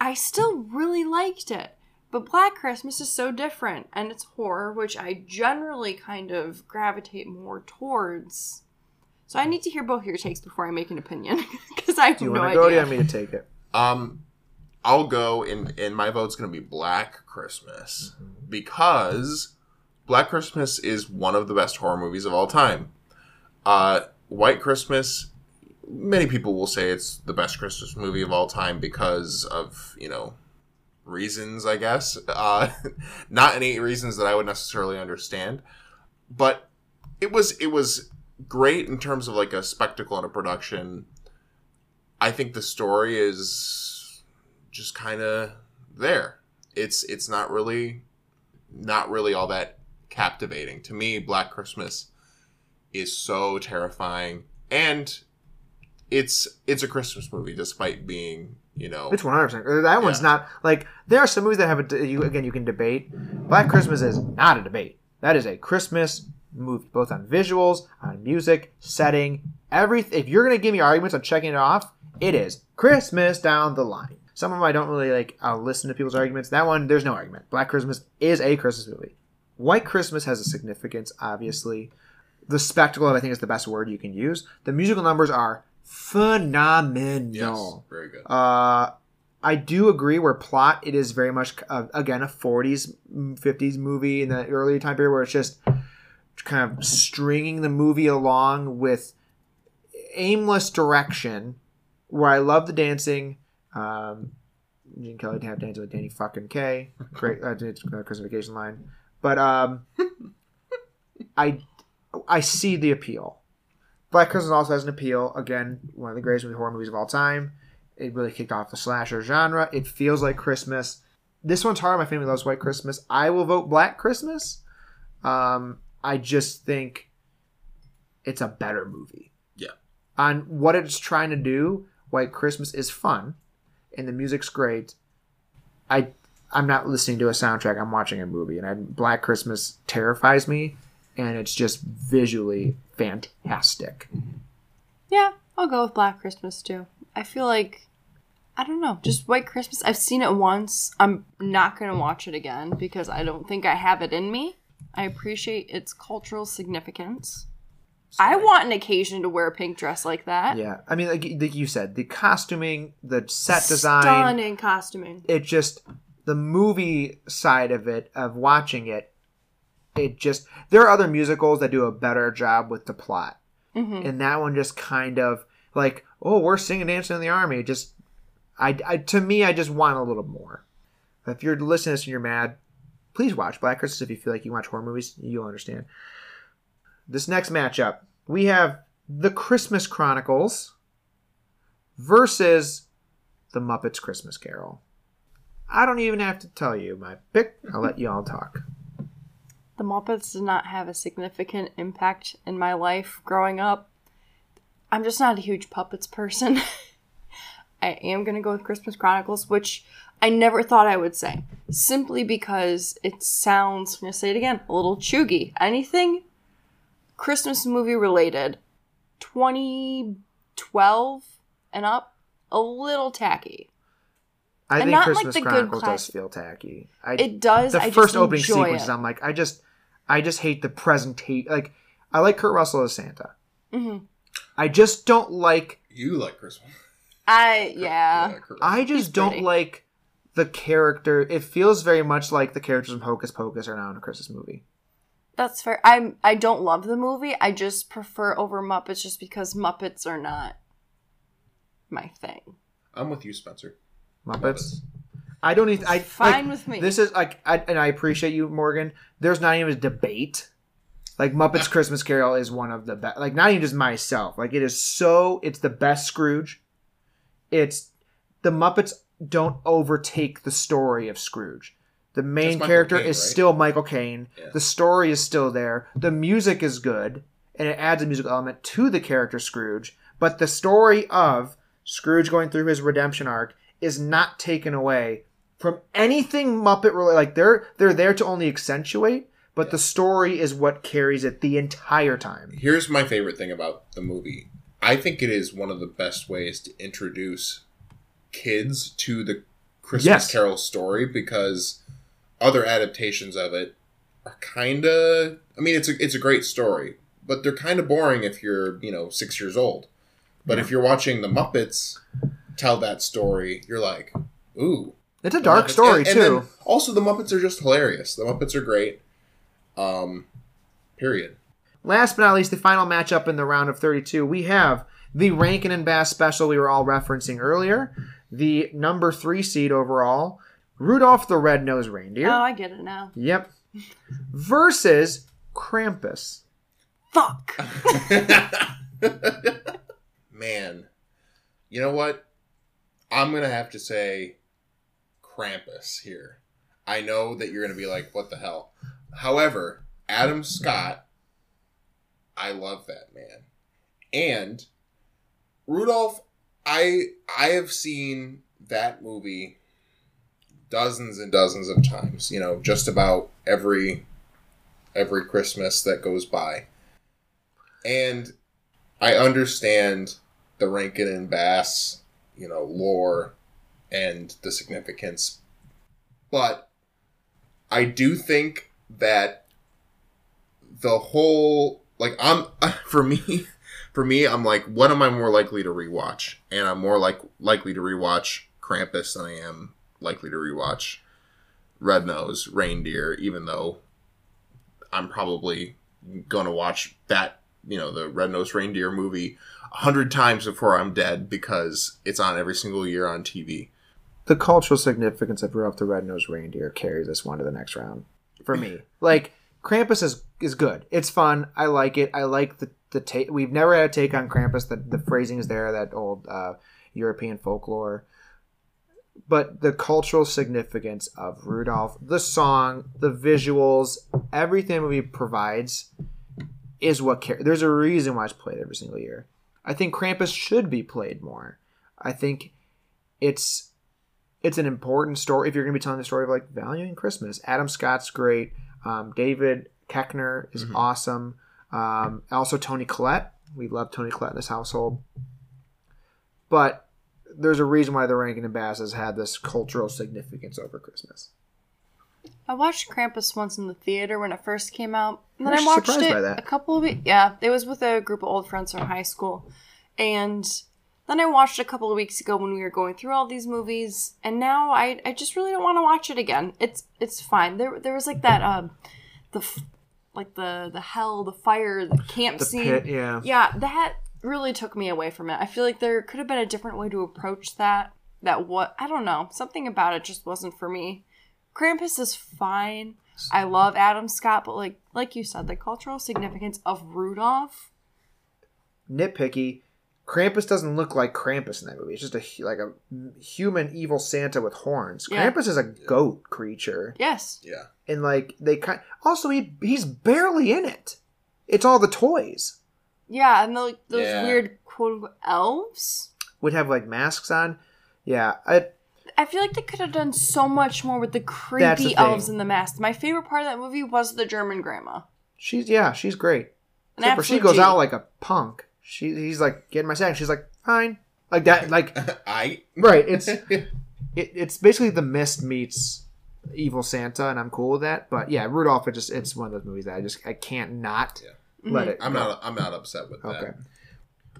I still really liked it. But Black Christmas is so different, and it's horror, which I generally kind of gravitate more towards. So I need to hear both your takes before I make an opinion, because I have Do you no want to go? Or do you idea. want me to take it? Um, I'll go, and and my vote's gonna be Black Christmas because Black Christmas is one of the best horror movies of all time. Uh, White Christmas, many people will say it's the best Christmas movie of all time because of you know reasons, I guess. Uh, not any reasons that I would necessarily understand, but it was it was great in terms of like a spectacle and a production. I think the story is just kind of there. It's it's not really not really all that captivating to me. Black Christmas is so terrifying, and it's it's a Christmas movie despite being you know It's one hundred percent. Uh, that one's Yeah. not like there are some movies that have a d- you again you can debate. Black Christmas is not a debate. That is a Christmas movie, both on visuals, on music, setting, everything. If you're gonna give me arguments on checking it off, it is Christmas down the line. Some of them I don't really like. I'll listen to people's arguments. That one, there's no argument. Black Christmas is a Christmas movie. White Christmas has a significance, obviously. The spectacle, I think, is the best word you can use. The musical numbers are phenomenal. yes, very good. Uh, I do agree where plot it is very much uh, again a 40s 50s movie in the earlier time period where it's just kind of stringing the movie along with aimless direction where I love the dancing um Gene Kelly to have dancing with Danny fucking Kaye great uh, it's a Christmas vacation line but um I I see the appeal Black Christmas also has an appeal again one of the greatest horror movies of all time it really kicked off the slasher genre. It feels like Christmas. This one's hard. My family loves White Christmas. I will vote Black Christmas. Um, I just think it's a better movie. Yeah. On what it's trying to do, White Christmas is fun, and the music's great. I I'm not listening to a soundtrack. I'm watching a movie, and I, Black Christmas terrifies me, and it's just visually fantastic. Yeah, I'll go with Black Christmas too. I feel like I don't know, just White Christmas. I've seen it once. I'm not to watch it again because I don't think I have it in me. I appreciate its cultural significance. I want an occasion to wear a pink dress like that. Yeah, I mean, like, like you said, the costuming, the set design, Stunning costuming. it just the movie side of it of watching it it just there are other musicals that do a better job with the plot hmm and that one just kind of like oh we're singing dancing in the army just I, I to me i just want a little more if you're listening to this and you're mad please watch black christmas if you feel like you watch horror movies you'll understand this next matchup we have the christmas chronicles versus the muppets christmas carol i don't even have to tell you my pick i'll let you all talk The Muppets did not have a significant impact in my life growing up. I'm just not a huge puppets person. I am going to go with Christmas Chronicles, which I never thought I would say, simply because it sounds, I'm going to say it again, a little cheugy. Anything Christmas movie related, 2012 and up, a little tacky. i And think not like christmas the good chronicles does feel tacky I, It does. the I first just opening enjoy sequences it. i'm like i just i just hate the presentation like i like kurt russell as santa hmm i just don't like You like Christmas? I yeah. Kurt i just He's don't pretty. like the character it feels very much like the characters from hocus pocus are now in a christmas movie That's fair. I'm I don't love the movie. I just prefer over Muppets just because Muppets are not my thing. I'm with you, Spencer. muppets i don't even i Fine like, with me. this is like I, and i appreciate you morgan there's not even a debate like muppets christmas carol is one of the best like not even just myself like it is so it's the best scrooge it's the muppets don't overtake the story of scrooge the main character is right? still michael caine Yeah. the story is still there the music is good and it adds a musical element to the character scrooge but the story of scrooge going through his redemption arc is not taken away from anything muppet related like they're they're there to only accentuate but the story is what carries it the entire time Here's my favorite thing about the movie. I think it is one of the best ways to introduce kids to the Christmas Yes. Carol story because other adaptations of it are kind of. I mean, it's a it's a great story, but they're kind of boring if you're you know six years old. But if you're watching the Muppets tell that story, you're like, ooh, it's a dark Muppets. story And- and too also, the Muppets are just hilarious. The Muppets are great. Um, period. Last but not least, the final matchup in the round of 32, we have the Rankin and Bass special we were all referencing earlier, the number three seed overall, Rudolph the Red-Nosed Reindeer. oh, I get it now. Yep. Versus Krampus. Fuck. Man, you know what? I'm gonna have to say Krampus here. I know that you're gonna be like, "What the hell?" However, Adam Scott, I love that man, and Rudolph. I I have seen that movie dozens and dozens of times. You know, just about every every Christmas that goes by, and I understand the Rankin and Bass, you know, lore and the significance, but I do think that the whole like I'm for me for me I'm like what am I more likely to rewatch? And I'm more like likely to rewatch Krampus than I am likely to rewatch Red Nose Reindeer, even though I'm probably going to watch that, you know, the Red Nose Reindeer movie a hundred times before I'm dead because it's on every single year on TV. the cultural significance of Rudolph the Red-Nosed Reindeer carries this one to the next round for me. like Krampus is is good. It's fun. I like it. I like the the take. We've never had a take on Krampus. The the phrasing is there. That old uh, European folklore. But the cultural significance of Rudolph, the song, the visuals, everything the movie provides is what car- there's a reason why it's played every single year. I think Krampus should be played more. I think it's it's an important story if you're going to be telling the story of like valuing Christmas. Adam Scott's great. Um, David Koechner is Mhm. awesome. Um, also Toni Collette. We love Toni Collette in this household. But there's a reason why the Rankin and Bass has had this cultural significance over Christmas. I watched Krampus once in the theater when it first came out, and then I'm watched it by that. a couple of weeks. Yeah, it was with a group of old friends from high school, and then I watched it a couple of weeks ago when we were going through all these movies, and now I, I just really don't want to watch it again. It's it's fine. There there was like that um the f- like the the hell the fire the camp The scene pit, yeah. yeah that really took me away from it. I feel like there could have been a different way to approach that. That what I don't know something about it just wasn't for me. Krampus is fine. I love Adam Scott, but like like you said, the cultural significance of Rudolph. Nitpicky. Krampus doesn't look like Krampus in that movie. It's just a like a human evil Santa with horns. Yeah. Krampus is a goat creature. Yes, Yeah. and like they kind also he he's barely in it. It's all the toys yeah, and the, like, those Yeah. weird quote unquote elves. would have like masks on. Yeah, I, I feel like they could have done so much more with the creepy the elves in the mask. My favorite part of that movie was the German grandma. she's yeah she's great. An Except for she goes G. out like a punk. She he's like getting my sack. She's like fine like that like I right. It's it, it's basically the mist meets evil Santa, and I'm cool with that. But yeah, Rudolph. It just it's one of those movies that I just I can't not Yeah. Let Mhm. it. I'm go. not I'm not upset with that. Okay.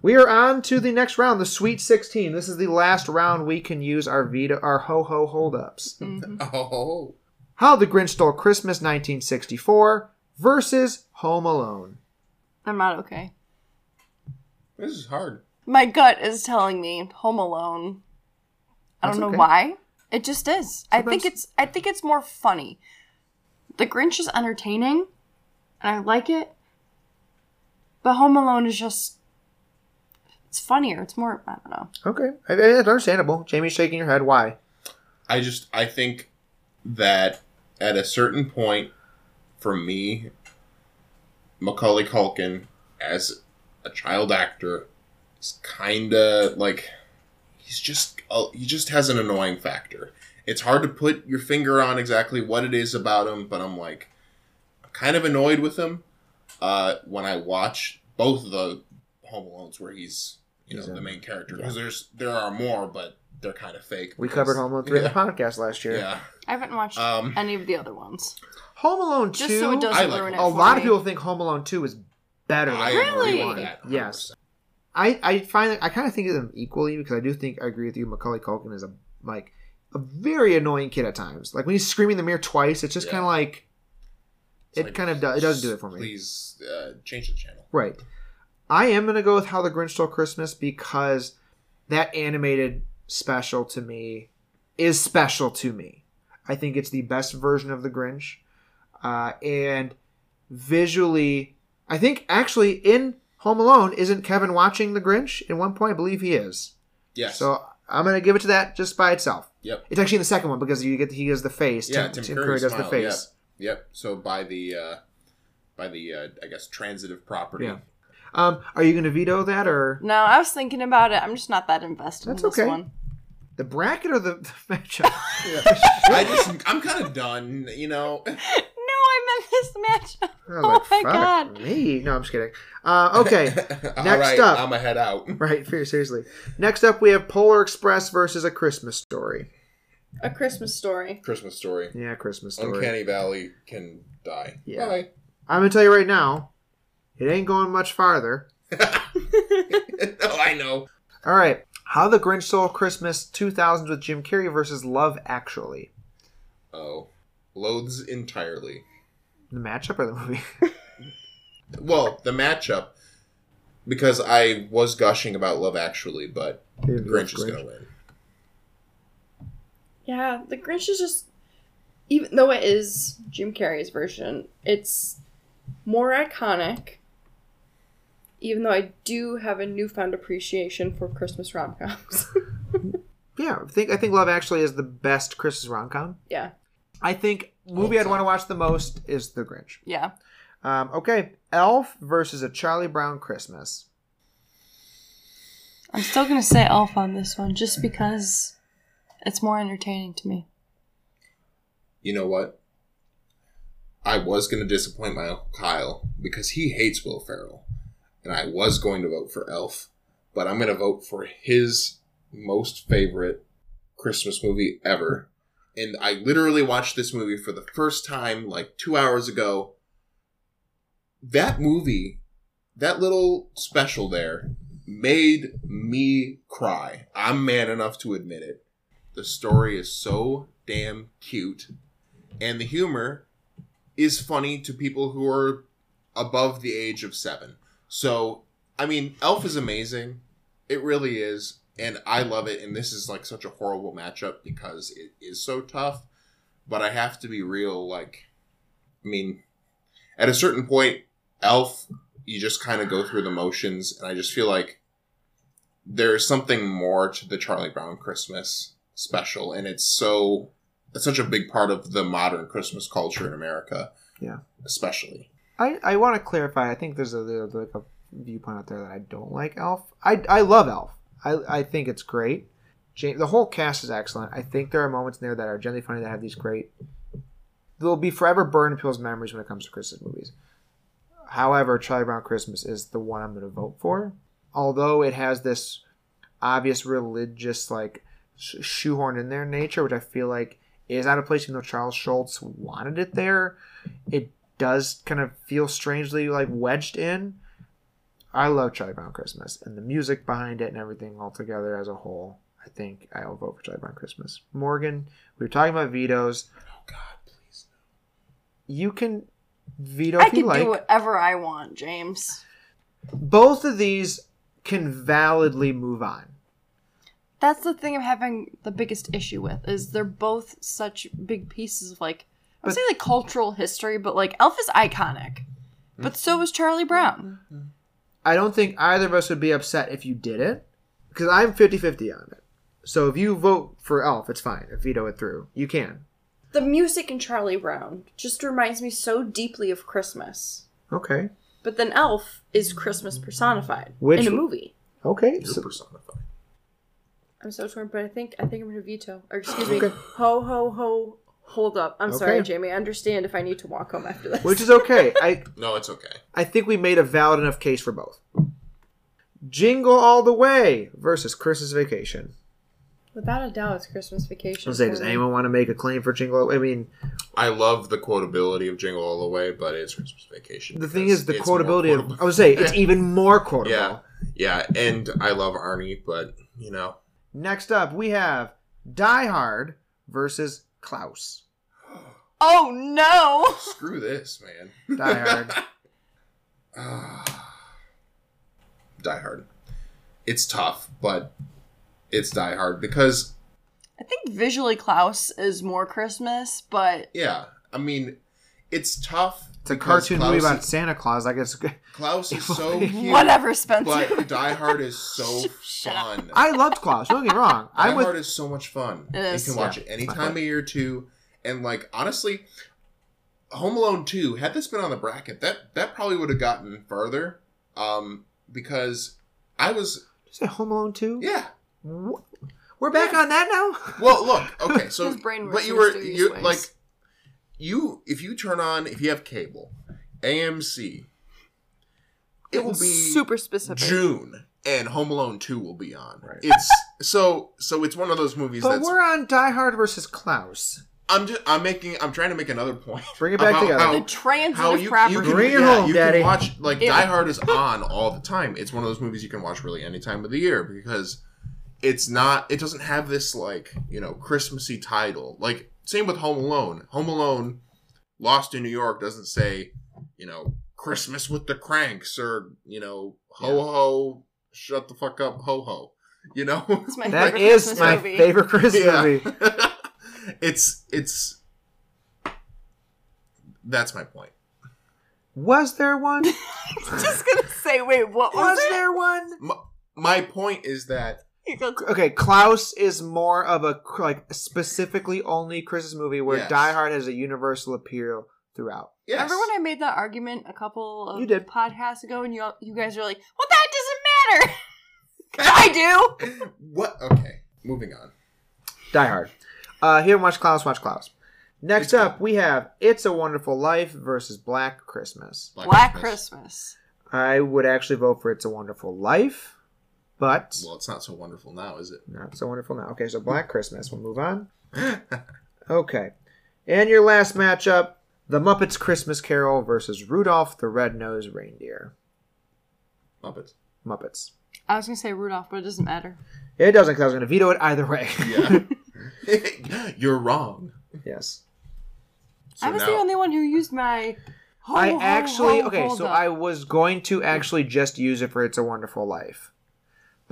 We are on to the next round, the Sweet 16. This is the last round we can use our veto, our ho ho holdups. Mhm. Oh. How the Grinch Stole Christmas 1964 versus Home Alone. I'm not okay. This is hard. My gut is telling me Home Alone. I That's don't know okay. why. It just is. I think it's I think it's more funny. The Grinch is entertaining and I like it. But Home Alone is just it's funnier. It's more I don't know. Okay, I- I- it's understandable. Jamie's shaking your head. Why? I just I think that at a certain point, for me, Macaulay Culkin as a child actor is kind of like he's just uh, he just has an annoying factor. It's hard to put your finger on exactly what it is about him, but I'm like I'm kind of annoyed with him uh, when I watch both of the Home Alones where he's you know He's in- the main character because there's there are more, but they're kind of fake. We covered Home Alone 3 in the podcast last year. Yeah. I haven't watched Um, any of the other ones. Home Alone 2, Just so it doesn't I like ruin it. a for lot of people think Home Alone 2 is better than I Home agree Alone Really? with 1. that. Yes. I, I find that I kind of think of them equally because I do think I agree with you. Macaulay Culkin is a like a very annoying kid at times. Like when he's screaming in the mirror twice, it's just Yeah. kind of like It's it like, kind of do, it doesn't do it for me. Please uh, change the channel. Right. I am gonna go with How the Grinch Stole Christmas because that animated special to me is special to me. I think it's the best version of the Grinch, uh, and visually, I think actually in Home Alone isn't Kevin watching the Grinch at one point? I believe he is. Yes. So I'm gonna give it to that just by itself. Yep. It's actually in the second one because you get he does the face. Yeah, Tim, Tim Curry does the face. Yep. So by the uh, by the uh, I guess transitive property. Yeah. Um, are you gonna veto that or No, I was thinking about it. I'm just not that invested That's in this okay. one. the bracket or the, the matchup? I just I'm kind of done. You know. No, I meant this matchup. I was Oh like, my "Fuck God. Me? No, I'm just kidding. Uh, okay, All Next right, up. I'm gonna head out. right. Seriously. Next up, we have Polar Express versus A Christmas Story. A Christmas story. Christmas story. Yeah, Christmas Story. Uncanny Valley can die. Yeah. Bye. I'm gonna tell you right now, it ain't going much farther. no, I know. All right, How the Grinch Stole Christmas 2000s with Jim Carrey versus Love Actually. Oh, loathes entirely. The matchup or the movie? Well, the matchup, because I was gushing about Love Actually, but Grinch is gonna win. Yeah, the Grinch is just even though it is Jim Carrey's version, it's more iconic. Even though I do have a newfound appreciation for Christmas rom coms. Yeah, I think I think Love Actually is the best Christmas rom com. yeah. I think movie I'd want to watch the most is The Grinch. Yeah. Um, okay, Elf versus A Charlie Brown Christmas. I'm still gonna say Elf on this one, just because it's more entertaining to me. You know what? I was gonna disappoint my uncle Kyle because he hates Will Ferrell, and I was going to vote for Elf, but I'm gonna vote for his most favorite Christmas movie ever. And I literally watched this movie for the first time like two hours ago. That movie, that little special there, made me cry. I'm man enough to admit it. The story is so damn cute, and the humor is funny to people who are above the age of seven. So, I mean, Elf is amazing. It really is. And I love it. And this is like such a horrible matchup because it is so tough. But I have to be real. Like, I mean, at a certain point, Elf, you just kind of go through the motions. And I just feel like there's something more to the Charlie Brown Christmas special. And it's so, it's such a big part of the modern Christmas culture in America. Yeah. Especially. I, I want to clarify. I think there's a, there's like a viewpoint out there that I don't like Elf. I, I love Elf. I, I think it's great. James, the whole cast is excellent. I think there are moments in there that are genuinely funny that have these great. They'll be forever burned in people's memories when it comes to Christmas movies. However, Charlie Brown Christmas is the one I'm going to vote for. Although it has this obvious religious like sh- shoehorn in there nature, which I feel like is out of place. Even though Charles Schulz wanted it there, it does kind of feel strangely like wedged in. I love Charlie Brown Christmas and the music behind it and everything all together as a whole. I think I'll vote for Charlie Brown Christmas. Morgan, we were talking about vetoes. Oh, God, please. You can veto I if you can like. do whatever I want, James. Both of these can validly move on. That's the thing I'm having the biggest issue with is they're both such big pieces of like I would But- say like cultural history, but like Elf is iconic. But so is Charlie Brown. Mm-hmm. I don't think either of us would be upset if you did it because I'm 50 50 on it. So if you vote for Elf, it's fine. If veto it through, you can. The music in Charlie Brown just reminds me so deeply of Christmas. Okay. But then Elf is Christmas personified Which- in a movie. Okay. You're So, personified. I'm so torn, but I think I think I'm gonna veto. Or excuse me, Okay. ho ho ho. Hold up. I'm sorry, Okay. Jamie. I understand if I need to walk home after this. which is okay. I No, it's okay. I think we made a valid enough case for both. Jingle All the Way versus Christmas Vacation. Without a doubt, it's Christmas vacation. I'll say, for does me. anyone want to make a claim for Jingle? I mean, I love the quotability of Jingle All the Way, but it's Christmas Vacation. the thing because is, the it's more quotability of quotable. I would say it's even more quotable. yeah, yeah, and I love Arnie, but you know, Next up, we have Die Hard versus Klaus. Oh no! screw this, man. Die Hard. Ah. Die Hard. It's tough, but it's Die Hard because I think visually Klaus is more Christmas, but yeah, I mean, it's tough. It's a cartoon Klaus movie about is- Santa Claus. I guess Klaus is so cute, whatever, Spencer. but Die Hard is so fun. I loved Klaus. Don't get me wrong. Die I'm with Hard is so much fun. It is. You can watch Yeah, it any time of year too. And like honestly, Home Alone two had this been on the bracket, that that probably would have gotten further. Um, because I was Did you say Home Alone 2? yeah. We're back on that now? Well, look, okay, so His brain but you were mysterious you ways. like you if you turn on if you have cable, AMC, it will be super specific. June and Home Alone two will be on. Right. It's so so it's one of those movies But that's we're on Die Hard versus Klaus. I'm just I'm making I'm trying to make another point. Bring it back about together. how- The how transitive you, property. you can, Bring it yeah, home, you Daddy. can watch like Ew. Die Hard is on all the time. It's one of those movies you can watch really any time of the year because it's not. It doesn't have this like you know Christmassy title. Like same with Home Alone. Home Alone, Lost in New York doesn't say you know Christmas with the Cranks or you know Ho Ho, shut the fuck up, Ho Ho. You know. It's my That favorite is Christmas my movie. favorite Christmas Yeah. movie. it's it's. That's my point. Was there one? Just gonna say, wait, what was, Was there one? My, my point is that He goes, Okay, Klaus is more of a like specifically only Christmas movie where Yes. Die Hard has a universal appeal throughout. yes, Remember when I made that argument a couple of You did. podcasts ago, and you you guys were like, "Well, that doesn't matter." I do. what? Okay, moving on. Die Hard. Uh, here, watch Klaus, watch Klaus. Next It's up, we have It's a Wonderful Life versus Black Christmas. Black Christmas. I would actually vote for It's a Wonderful Life, but Well, it's not so wonderful now, is it? not so wonderful now. Okay, so Black Christmas. We'll move on. Okay. And your last matchup The Muppets Christmas Carol versus Rudolph the Red-Nosed Reindeer. Muppets. Muppets. I was gonna say Rudolph, but it doesn't matter. It doesn't because I was going to veto it either way. Yeah. You're wrong. yes. So I was now- the only one who used my. ho, I ho, actually ho, okay, so up. I was going to actually just use it for It's a Wonderful Life,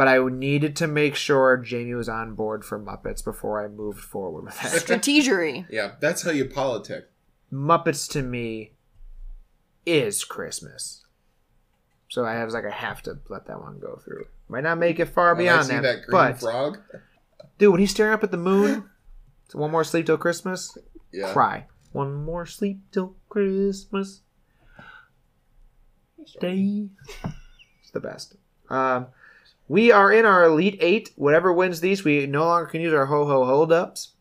but I needed to make sure Jamie was on board for Muppets before I moved forward with that. strategery. Yeah, that's how you politic. Muppets to me is Christmas, so I was like I have to let that one go through. Might not make it far When I beyond see that, that green but frog. dude, when he's staring up at the moon, it's one more sleep till Christmas. Yeah. Cry. One more sleep till Christmas. Day. It's the best. Um, we are in our Elite Eight. Whatever wins these, we no longer can use our ho ho holdups.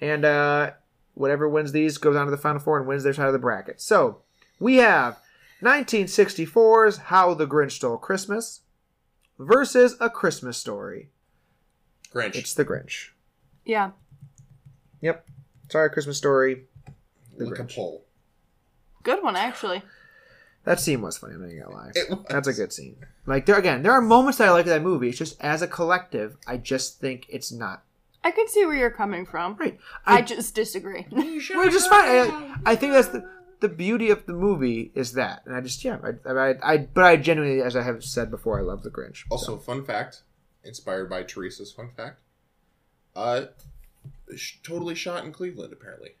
And uh, whatever wins these goes on to the Final Four and wins their side of the bracket. So we have 1964's How the Grinch Stole Christmas versus A Christmas Story. Grinch. It's the Grinch. Yeah. Yep. Sorry, Christmas Story. The Look a Grinch. poll. Good one, actually. That scene was funny. I'm not gonna lie. It was. That's a good scene. Like there again, there are moments that I like in that movie. It's just as a collective, I just think it's not I can see where you're coming from. right. I, I, just disagree. which is fine. I, I think that's the the beauty of the movie is that, and I just yeah, I, I, I but I genuinely, as I have said before, I love the Grinch. Also, fun fact, inspired by Teresa's fun fact. Uh, sh- totally shot in Cleveland, apparently.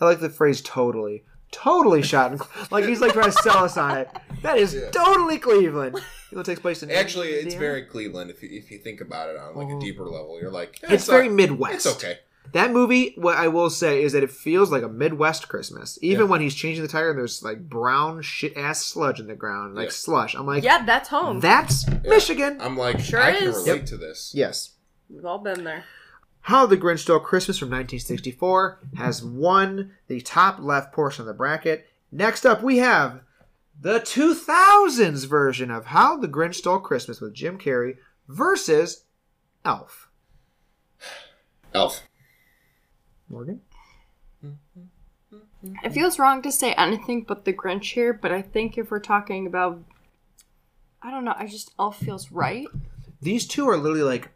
I like the phrase "totally." Totally shot in, like he's like trying to sell us on it. That is Yeah. totally Cleveland. It takes place in Actually, it's very Cleveland if you, if you think about it on like Oh. a deeper level. You're like, eh, It's very not- Midwest. It's okay. That movie, what I will say is that it feels like a Midwest Christmas. Even Yeah. when he's changing the tire and there's like brown shit ass sludge in the ground, like Yeah. slush. I'm like, Yeah, that's home. that's Michigan. I'm like, Sure I can is. relate Yep. to this. yes. We've all been there. How the Grinch Stole Christmas from 1964 has won the top left portion of the bracket. Next up, we have the 2000s version of How the Grinch Stole Christmas with Jim Carrey versus Elf. Elf. Morgan? It feels wrong to say anything but the Grinch here, but I think if we're talking about, I don't know, I just Elf feels right. these two are literally like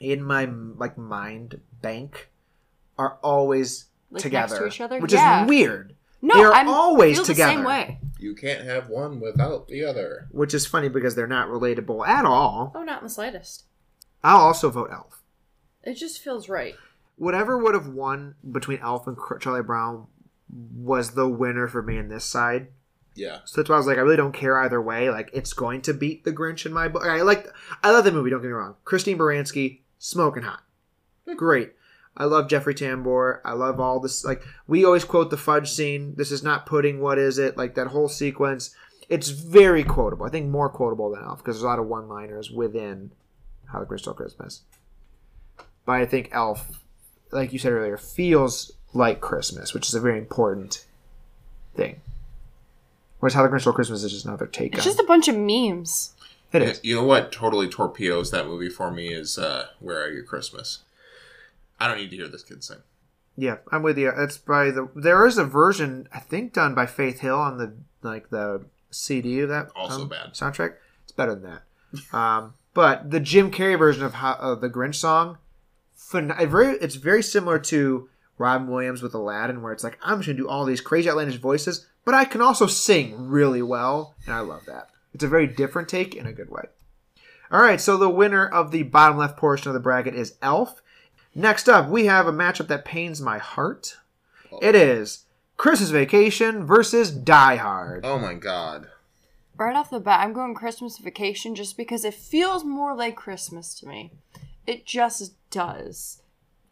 in my like mind bank are always Like, together next to each other? which Yeah. is weird No, They're I'm always feel together. the same way. You can't have one without the other. which is funny because they're not relatable at all Oh, not in the slightest. i'll also vote elf It just feels right. whatever would have won between elf and charlie brown was the winner for me in this side Yeah. so that's why i was like i really don't care either way like it's going to beat the grinch in my book i like i love the movie don't get me wrong christine baranski smoking hot great I love Jeffrey Tambor. I love all this. Like we always quote the fudge scene. This is not pudding. What is it? Like that whole sequence. It's very quotable. I think more quotable than Elf because there's a lot of one-liners within How the Grinch Stole Christmas. But I think Elf, like you said earlier, feels like Christmas, which is a very important thing. Whereas How the Grinch Stole Christmas is just another take It's on. just a bunch of memes. It is. You know what totally torpedoes that movie for me is uh, Where Are You Christmas? I don't need to hear this kid sing. Yeah, I'm with you. It's by the. There is a version I think done by Faith Hill on the like the CD of that Also um, bad. soundtrack. It's better than that. Um, But the Jim Carrey version of, how, of the Grinch song, very, it's very similar to Robin Williams with Aladdin, where it's like I'm just gonna do all these crazy outlandish voices, but I can also sing really well, and I love that. It's a very different take in a good way. All right, so the winner of the bottom left portion of the bracket is Elf. Next up, we have a matchup that pains my heart. It is Christmas Vacation versus Die Hard. Oh my god. Right off the bat, I'm going Christmas vacation just because it feels more like Christmas to me. It just does.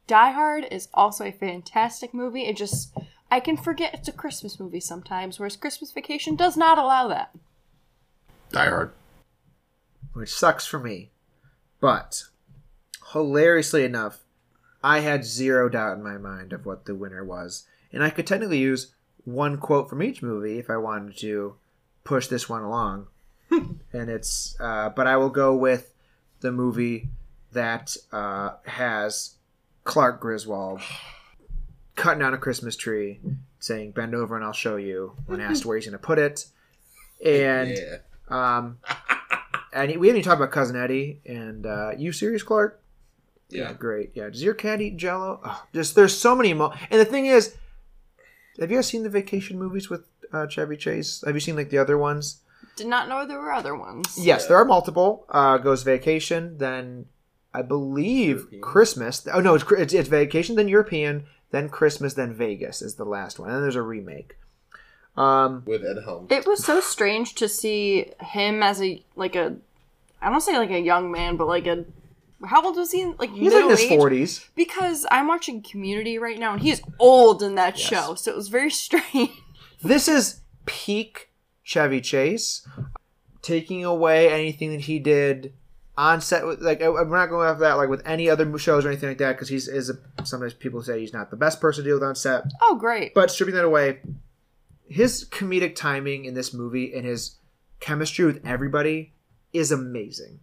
Die Hard is also a fantastic movie. It just I can forget it's a Christmas movie sometimes, whereas Christmas Vacation does not allow that. Die Hard. which sucks for me. But hilariously enough, I had zero doubt in my mind of what the winner was, and I could technically use one quote from each movie if I wanted to push this one along. and it's, uh, but I will go with the movie that uh, has Clark Griswold cutting down a Christmas tree, saying "Bend over and I'll show you." When asked where he's going to put it, and yeah. Um, and we haven't even talked about cousin Eddie. And uh, you serious, Clark? Yeah. great. Yeah, does your cat eat Jello? Oh, just there's so many. Mo- and the thing is, have you guys seen the vacation movies with uh, Chevy Chase? Have you seen like the other ones? Did not know there were other ones. Yes, there are multiple. Uh, goes vacation, then I believe European. Christmas. Oh no, it's, it's it's vacation, then European, then Christmas, then Vegas is the last one, and then there's a remake. Um, With Ed Helms. It was so strange to see him as a like a I don't say like a young man, but like a how old was he? Like he's in his age? forties. Because I'm watching Community right now, and he's old in that Yes. show, so it was very strange. This is peak Chevy Chase, taking away anything that he did on set. With, like I- we're not going after that like with any other shows or anything like that because he's is a, sometimes people say he's not the best person to deal with on set. Oh, great! But stripping that away, his comedic timing in this movie and his chemistry with everybody is amazing.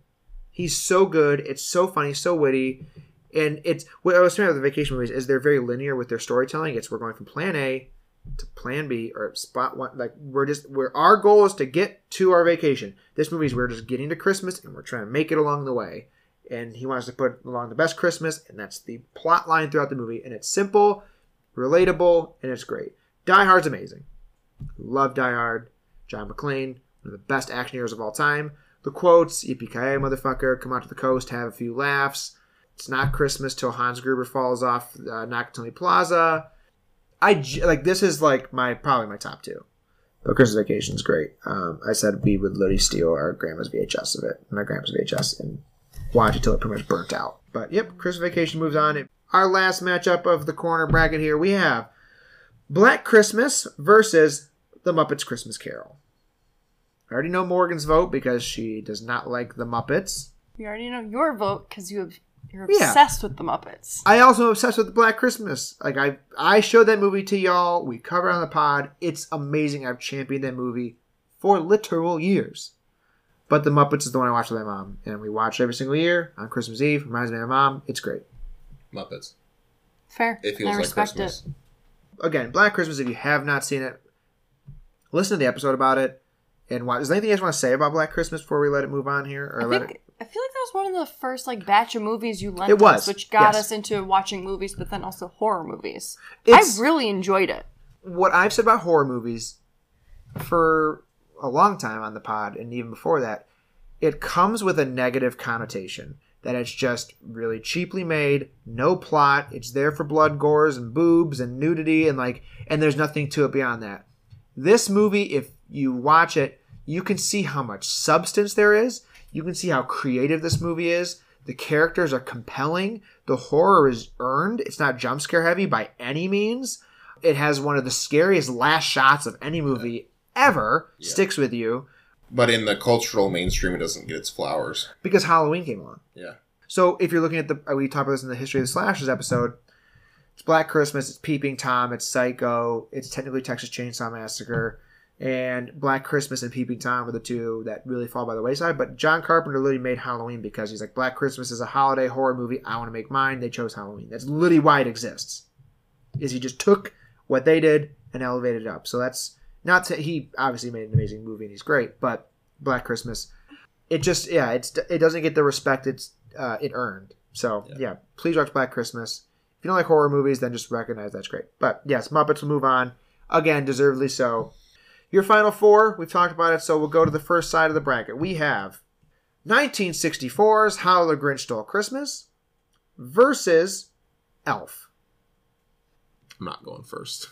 He's so good. It's so funny, so witty, and it's what I was saying about the vacation movies is they're very linear with their storytelling. It's we're going from plan A to plan B or spot one. Like we're just we're our goal is to get to our vacation. This movie is we're just getting to Christmas and we're trying to make it along the way. And he wants to put along the best Christmas, and that's the plot line throughout the movie. And it's simple, relatable, and it's great. Die Hard's amazing. Love Die Hard. John McClane, one of the best action heroes of all time. The quotes, Yippee motherfucker, come out to the coast, have a few laughs. It's not Christmas till Hans Gruber falls off uh, Nakatomi Plaza. I like this is like my probably my top two. But Christmas Vacation is great. Um, I said we would literally steal our grandma's VHS of it, my grandma's VHS, and watch it till it pretty much burnt out. But yep, Christmas Vacation moves on. Our last matchup of the corner bracket here, we have Black Christmas versus The Muppets Christmas Carol. I already know Morgan's vote because she does not like the Muppets. We already know your vote because you have, you're Yeah. obsessed with the Muppets. I also am obsessed with Black Christmas. Like I, I showed that movie to y'all. We cover it on the pod. It's amazing. I've championed that movie for literal years. But the Muppets is the one I watch with my mom, and we watch it every single year on Christmas Eve. Reminds me of my mom. It's great. Muppets. Fair. It feels I like respect Christmas. it. Again, Black Christmas. If you have not seen it, listen to the episode about it. And watch. Is there anything you guys want to say about Black Christmas before we let it move on here, or I let think it? I feel like that was one of the first like batch of movies you lent It was, us, which got yes. us into watching movies, but then also horror movies. It's- I really enjoyed it. what I've said about horror movies for a long time on the pod, and even before that, it comes with a negative connotation that it's just really cheaply made, no plot. It's there for blood, gores, and boobs and nudity, and like, and there's nothing to it beyond that. This movie, if you watch it, you can see how much substance there is. You can see how creative this movie is. The characters are compelling. The horror is earned. It's not jump scare heavy by any means. It has one of the scariest last shots of any movie ever. Yeah. Sticks with you But in the cultural mainstream, it doesn't get its flowers. because Halloween came along. Yeah. So if you're looking at the, we talked about this in the history of the slashers episode. It's Black Christmas. It's Peeping Tom. It's Psycho. It's technically Texas Chainsaw Massacre, and Black Christmas and Peeping Tom are the two that really fall by the wayside. But John Carpenter literally made Halloween because he's like Black Christmas is a holiday horror movie. I want to make mine. They chose Halloween. That's literally why it exists. Is he just took what they did and elevated it up. So that's not to, he obviously made an amazing movie and he's great, but Black Christmas it just yeah, it's it doesn't get the respect it's uh, it earned. So yeah. Yeah. please watch Black Christmas. If you don't like horror movies, then just recognize that's great. But yes, Muppets will move on again, deservedly so. Your final four, we've talked about it, so we'll go to the first side of the bracket. We have 1964's How the Grinch Stole Christmas versus Elf. I'm not going first.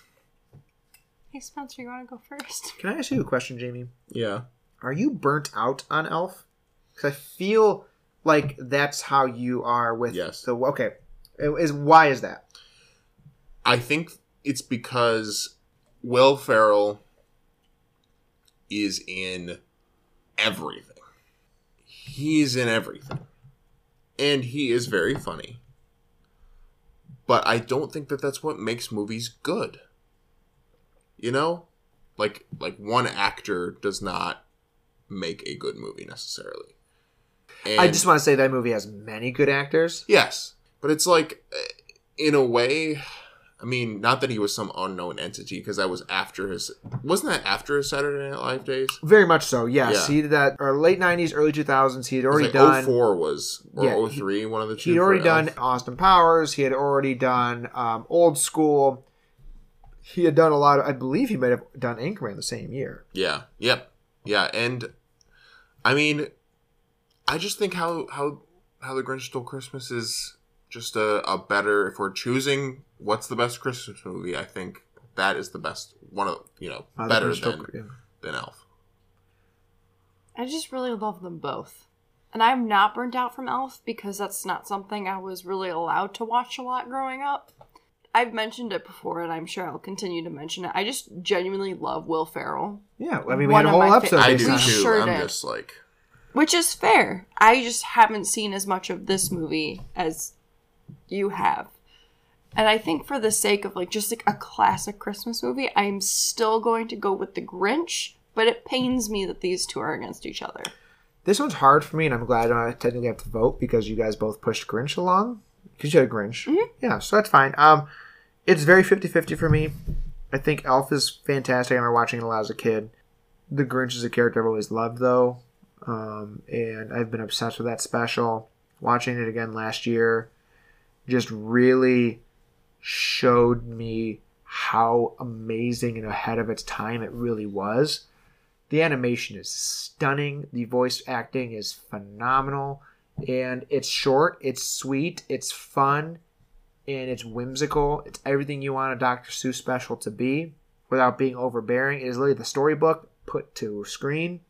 Hey, Spencer, you want to go first? Can I ask you a question, Jamie? Yeah. Are you burnt out on Elf? Because I feel like that's how you are with Yes. the okay. Is why is that? I think it's because Will Ferrell is in everything. He's in everything. And he is very funny. But I don't think that that's what makes movies good. You know? Like like one actor does not make a good movie necessarily. And I just want to say that movie has many good actors. Yes, but it's like, uh, in a way, I mean, not that he was some unknown entity because that was after his. Wasn't that after his Saturday Night Live days? Very much so. Yes, Yeah. he did that. Or late '90s, early 2000s. He had already like done. 04 was or Yeah, he- 03, one of the two. He'd already done Elf. Austin Powers. He had already done um, Old School. He had done a lot of. I believe he might have done Anchorman the same year. Yeah. Yep. Yeah, and I mean, I just think how how how the Grinch Stole Christmas is just a, a better. If we're choosing what's the best Christmas movie, I think that is the best one of you know Uh, better Grinch Stole- than yeah. than Elf. I just really love them both. And I'm not burnt out from Elf because that's not something I was really allowed to watch a lot growing up. I've mentioned it before, and I'm sure I'll continue to mention it. I just genuinely love Will Ferrell, Yeah, I mean, we One had a whole episode. fa- I based do too. Sure I'm did. just like which is fair. I just haven't seen as much of this movie as you have. And I think for the sake of like just like a classic Christmas movie, I'm still going to go with The Grinch, but it pains me that these two are against each other. This one's hard for me, and I'm glad I don't technically have to vote because you guys both pushed Grinch along. Because you had a Grinch. Yeah, so that's fine. Um, It's very 50 50 for me. I think Elf is fantastic. I remember watching it a lot as a kid. The Grinch is a character I've always loved, though. Um, and I've been obsessed with that special. Watching it again last year just really showed me how amazing and ahead of its time it really was. The animation is stunning. The voice acting is phenomenal. And it's short, it's sweet, it's fun, and it's whimsical. It's everything you want a Dr. Seuss special to be without being overbearing. It is literally the storybook put to screen.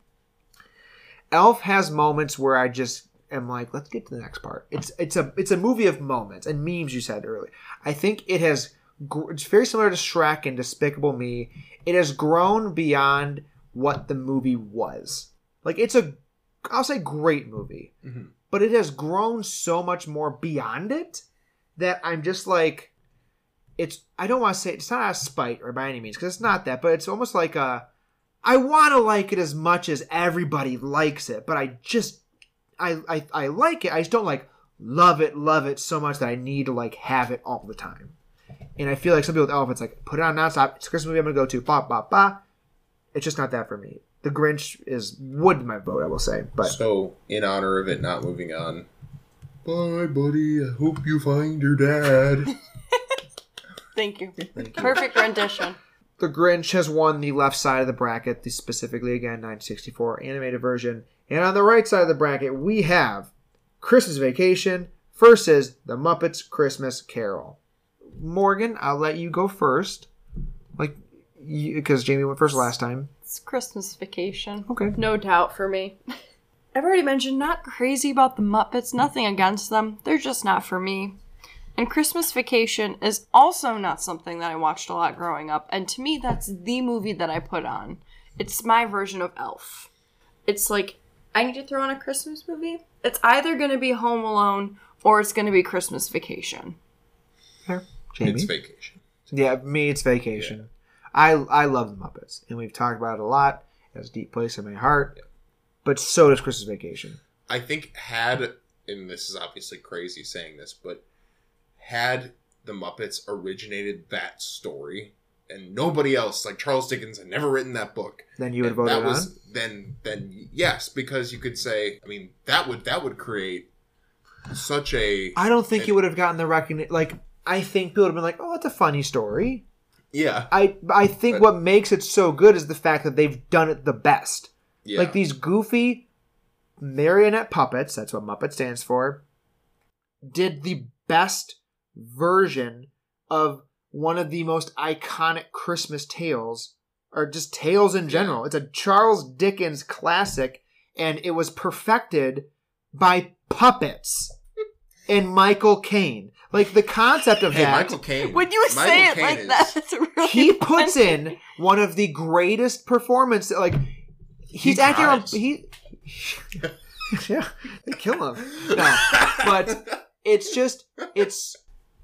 Elf has moments where I just am like, let's get to the next part. It's it's a it's a movie of moments and memes. You said earlier. I think it has. It's very similar to Shrek and Despicable Me. It has grown beyond what the movie was. Like it's a, I'll say great movie, Mhm. but it has grown so much more beyond it that I'm just like, it's. I don't want to say it's not a spite or by any means because it's not that, but it's almost like a. I want to like it as much as everybody likes it, but I just I, I I like it. I just don't like love it, love it so much that I need to like have it all the time. And I feel like some people with Elf, it's like put it on nonstop. It's a Christmas movie I'm gonna go to. Ba ba ba. It's just not that for me. The Grinch is would my vote, I will say, but So, in honor of it not moving on, bye, buddy. I hope you find your dad. Thank you. Thank you. Perfect rendition. the Grinch has won the left side of the bracket, the specifically again 964 animated version. And on the right side of the bracket, we have Christmas Vacation versus The Muppets Christmas Carol. Morgan, I'll let you go first. Like, because Jamie went first last time. It's Christmas vacation. Okay. No doubt for me. I've already mentioned not crazy about the Muppets, nothing against them. They're just not for me. And Christmas Vacation is also not something that I watched a lot growing up, and to me, that's the movie that I put on. It's my version of Elf. It's like, I need to throw on a Christmas movie. It's either going to be Home Alone or it's going to be Christmas Vacation. Fair. Jamie? it's vacation. yeah, me, it's Vacation. I, I love The Muppets, and we've talked about it a lot. It has a deep place in my heart. But so does Christmas Vacation. I think had, and this is obviously crazy saying this, but had the Muppets originated that story and nobody else, like Charles Dickens, had never written that book. Then you would and vote that it was on. then then yes, because you could say, I mean, that would that would create such a I don't think you would have gotten the recognition. Like, I think people would have been like, "Oh, it's a funny story." yeah I I think But- what makes it so good is the fact that they've done it the best. yeah Like these goofy marionette puppets, that's what Muppet stands for, did the best version of one of the most iconic Christmas tales, or just tales in general. It's a Charles Dickens classic, and it was perfected by puppets and Michael Caine. Like the concept of Hey, that. Michael Caine. When you Michael say it Caine like is- that, it's really he puts funny. in one of the greatest performances. Like he's He acting on tries. He, yeah, they kill him. No, but it's just it's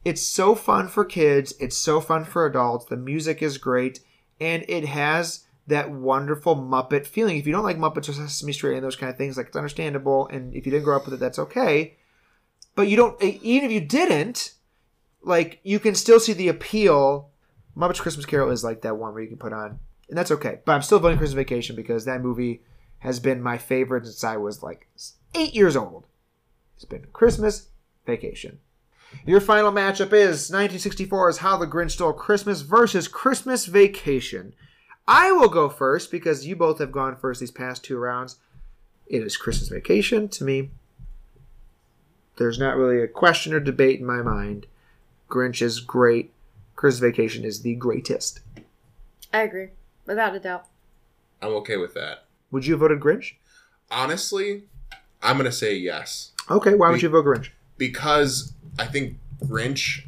it's so fun for kids. It's so fun for adults. The music is great, and it has that wonderful Muppet feeling. If you don't like Muppets or Sesame Street and those kind of things, like it's understandable. And if you didn't grow up with it, that's okay. But you don't. Even if you didn't, like you can still see the appeal. Muppets Christmas Carol is like that one where you can put on, and that's okay. But I'm still voting Christmas Vacation because that movie has been my favorite since I was like eight years old. It's been Christmas Vacation. Your final matchup is 1964's How the Grinch Stole Christmas versus Christmas Vacation. I will go first because you both have gone first these past two rounds. It is Christmas Vacation to me. There's not really a question or debate in my mind. Grinch is great. Christmas Vacation is the greatest. I agree, without a doubt. I'm okay with that. Would you have voted Grinch? Honestly, I'm gonna say yes Okay, why would you vote Grinch? Because I think Grinch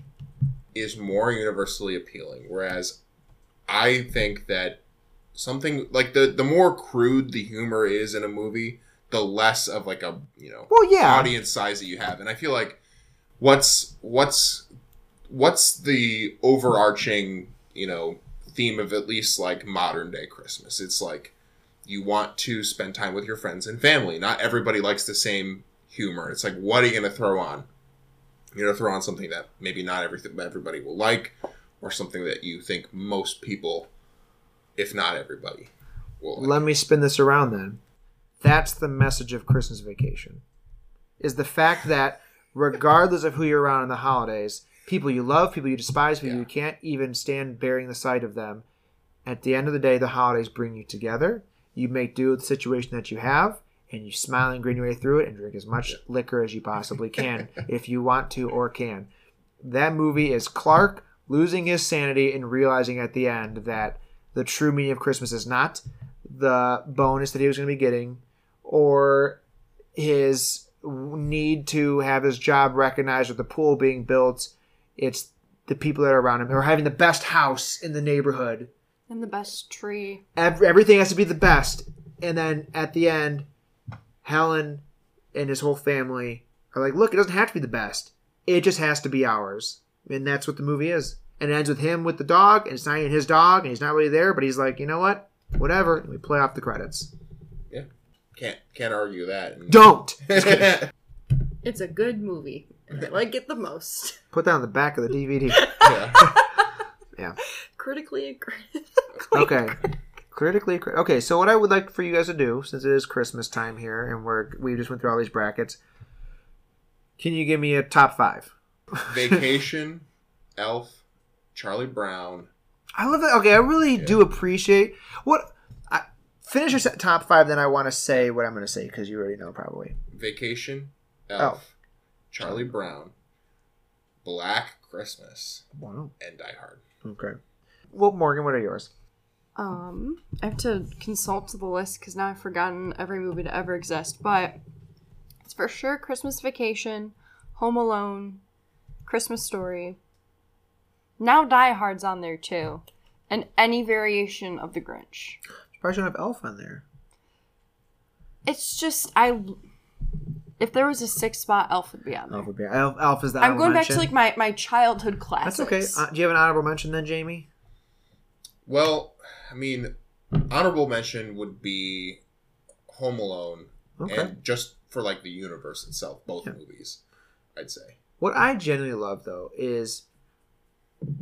is more universally appealing, whereas I think that something like the the more crude the humor is in a movie, the less of like a you know Well, yeah. audience size that you have. And I feel like what's what's what's the overarching, you know, theme of at least like modern day Christmas? It's like you want to spend time with your friends and family. Not everybody likes the same humor. It's like what are you going to throw on? You're going to throw on something that maybe not everything everybody will like or something that you think most people if not everybody will like. Let me spin this around then. That's the message of Christmas Vacation. Is the fact that regardless of who you're around in the holidays, people you love, people you despise, people Yeah. you can't even stand bearing the sight of them, at the end of the day, the holidays bring you together. You make do with the situation that you have, and you smile and grin your way through it and drink as much liquor as you possibly can if you want to or can. That movie is Clark losing his sanity and realizing at the end that the true meaning of Christmas is not the bonus that he was going to be getting or his need to have his job recognized or the pool being built. It's the people that are around him who are having the best house in the neighborhood. And the best tree. Ev- everything has to be the best. And then at the end, Helen and his whole family are like, look, it doesn't have to be the best. It just has to be ours. And that's what the movie is. And it ends with him with the dog, and it's not even his dog, and he's not really there, but he's like, you know what? Whatever. And we play off the credits. Yeah. Can't can't argue that. And- Don't! It's a good movie, and I like it the most. Put that on the back of the DVD. yeah. yeah. Critically acclaimed. Okay. Critically okay. So what I would like for you guys to do, since it is Christmas time here, and we're we just went through all these brackets, can you give me a top five? Vacation, Elf, Charlie Brown. I love that. Okay, I really do appreciate what. I, finish your top five, then I want to say what I'm going to say because you already know probably. Vacation, Elf, Elf. Charlie Brown, Black Christmas, Wow. and Die Hard. Okay. Well, Morgan, what are yours? Um, I have to consult the list because now I've forgotten every movie to ever exist. But it's for sure Christmas Vacation, Home Alone, Christmas Story. Now Die Hard's on there too, and any variation of The Grinch. Probably shouldn't have Elf on there. It's just I. If there was a six spot, Elf would be on there. Elf would be Elf. Elf is the. I'm going back to like my my childhood That's classics. okay. Uh, do you have an honorable mention then, Jamie? Well, I mean, honorable mention would be Home Alone, Okay. and just for like the universe itself, both Yeah. movies, I'd say. What I genuinely love though is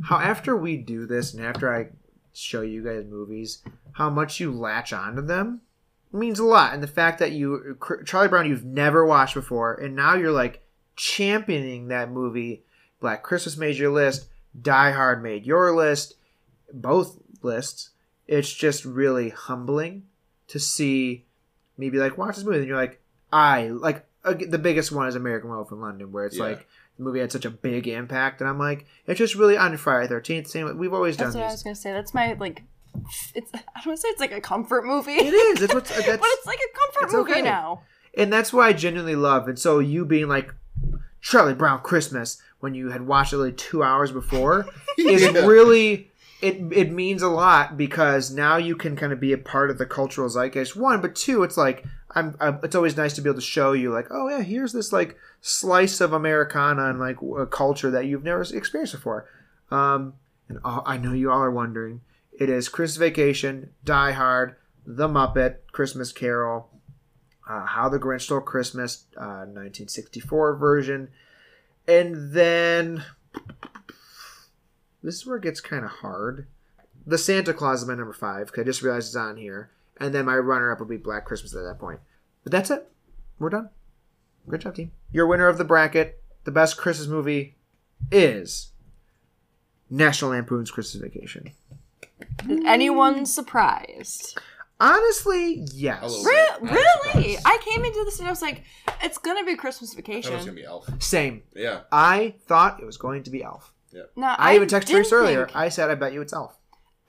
how after we do this and after I show you guys movies, how much you latch onto them means a lot. And the fact that you Charlie Brown you've never watched before, and now you're like championing that movie. Black Christmas made your list. Die Hard made your list. Both lists. It's just really humbling to see me be like, watch this movie, and you're like, I like uh, the biggest one is American Werewolf in London, where it's Yeah. like the movie had such a big impact, and I'm like, it's just really on Friday Thirteenth. Same, we've always That's done what I was gonna say. That's my like. It's I don't want to say it's like a comfort movie. It is. That's what's but it's like a comfort it's movie okay. now. and that's what I genuinely love. And so you being like Charlie Brown Christmas when you had watched it like two hours before is Yeah. really it. It means a lot because now you can kind of be a part of the cultural zeitgeist. One, but two, it's like I'm. i it's always nice to be able to show you like, oh yeah, here's this like slice of Americana and like a culture that you've never experienced before. Um, and all, I know you all are wondering. It is Christmas Vacation, Die Hard, The Muppet, Christmas Carol, uh, How the Grinch Stole Christmas, uh, 1964 version, and then this is where it gets kind of hard. The Santa Clause is my number five because I just realized it's on here, and then my runner-up would be Black Christmas at that point. But that's it. We're done. Good job, team. Your winner of the bracket, the best Christmas movie, is National Lampoon's Christmas Vacation. Is anyone surprised? Honestly, yes. Re- really? I came into this and I was like, it's gonna be Christmas I thought it was gonna be Elf. Same. Yeah. I thought it was going to be Elf. Now, I, even texted didn't earlier. I said, I bet you it's Elf.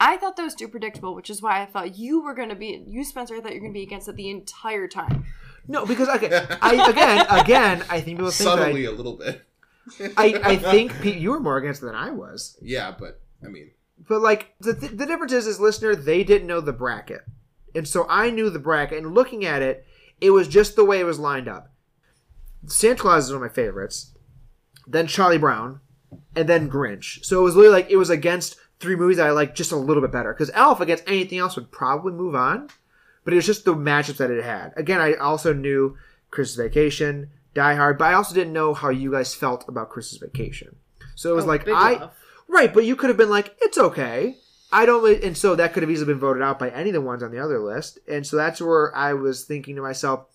I thought that was too predictable, which is why I thought you were gonna be you, Spencer. I thought you were gonna be against it the entire time. No, because okay, I again, again, I think people think that Subtly a little bit. I, I, I think Pete, you were more against it than I was. Yeah, but I mean, But like the th- the difference is, as listener, they didn't know the bracket, and so I knew the bracket. And looking at it, it was just the way it was lined up. Santa Clause is one of my favorites. Then Charlie Brown, and then Grinch. So it was literally like it was against three movies that I like just a little bit better. Because Elf against anything else would probably move on, but it was just the matchups that it had. Again, I also knew Christmas Vacation, Die Hard, but I also didn't know how you guys felt about Christmas Vacation. So it was Oh, like I. love. Right, but you could have been like, it's okay. I don't, and so that could have easily been voted out by any of the ones on the other list. And so that's where I was thinking to myself,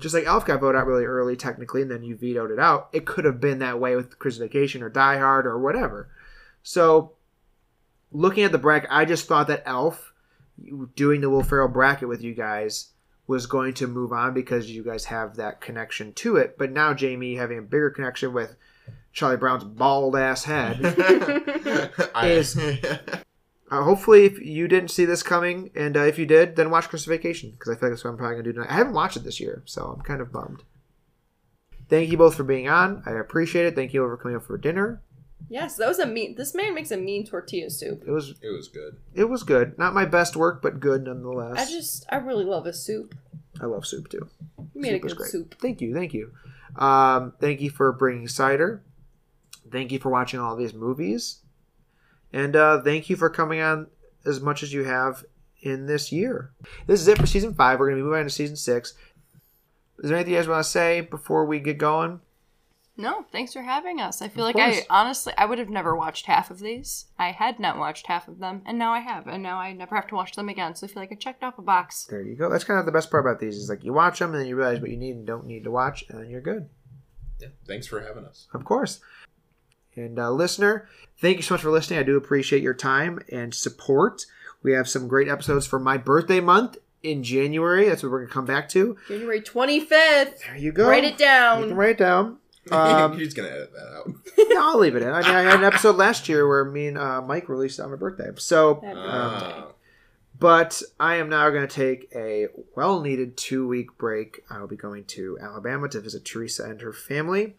just like Elf got voted out really early, technically, and then you vetoed it out. It could have been that way with Christmas Vacation or Die Hard or whatever. So, looking at the bracket, I just thought that Elf, doing the Will Ferrell bracket with you guys, was going to move on because you guys have that connection to it. But now Jamie having a bigger connection with Charlie Brown's bald ass head. Is- Uh, hopefully, if you didn't see this coming, and uh, if you did, then watch Christmas Vacation because I feel like that's what I'm probably gonna do tonight. I haven't watched it this year, so I'm kind of bummed. Thank you both for being on. I appreciate it. Thank you for coming up for dinner. Yes, that was a mean. This man makes a mean tortilla soup. It was it was good. it was good. Not my best work, but good nonetheless. I just, I really love a soup. I love soup too. You made Soup a good great. soup. Thank you, thank you. Um, thank you for bringing cider. Thank you for watching all these movies, and uh, thank you for coming on as much as you have in this year. This is it for season five. We're going to be moving on to season six. Is there anything you guys want to say before we get going? No, thanks for having us. I feel Of like I honestly I would have never watched half of these. I had not watched half of them, and now I have, and now I never have to watch them again. So I feel like I checked off a box. There you go. That's kind of the best part about these is like you watch them and then you realize what you need and don't need to watch, and then you're good. Yeah. Thanks for having us. Of course. And uh, listener, thank you so much for listening. I do appreciate your time and support. We have some great episodes for my birthday month in January. That's what we're gonna come back to. January 25th. There you go. Write it You down. can write it down. Um, You're gonna edit that out. no, I'll leave it in. I mean, I had an episode last year where me and uh, Mike released it on my birthday. So, Happy birthday. Ah. but I am now going to take a well-needed two-week break. I will be going to Alabama to visit Teresa and her family.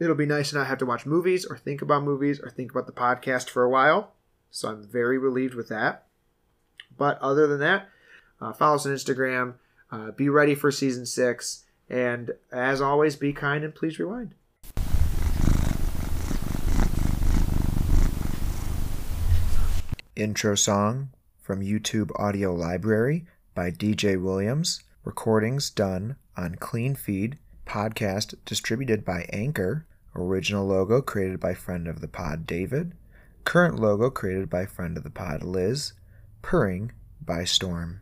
It'll be nice to not have to watch movies or think about movies or think about the podcast for a while. So I'm very relieved with that. But other than that, uh, follow us on Instagram. Uh, be ready for season six. And as always, be kind and please rewind. Intro song from YouTube Audio Library by DJ Williams. Recordings done on Cleanfeed. Podcast distributed by Anchor. Original logo created by friend of the pod David. Current logo created by friend of the pod Liz. Purring by Storm.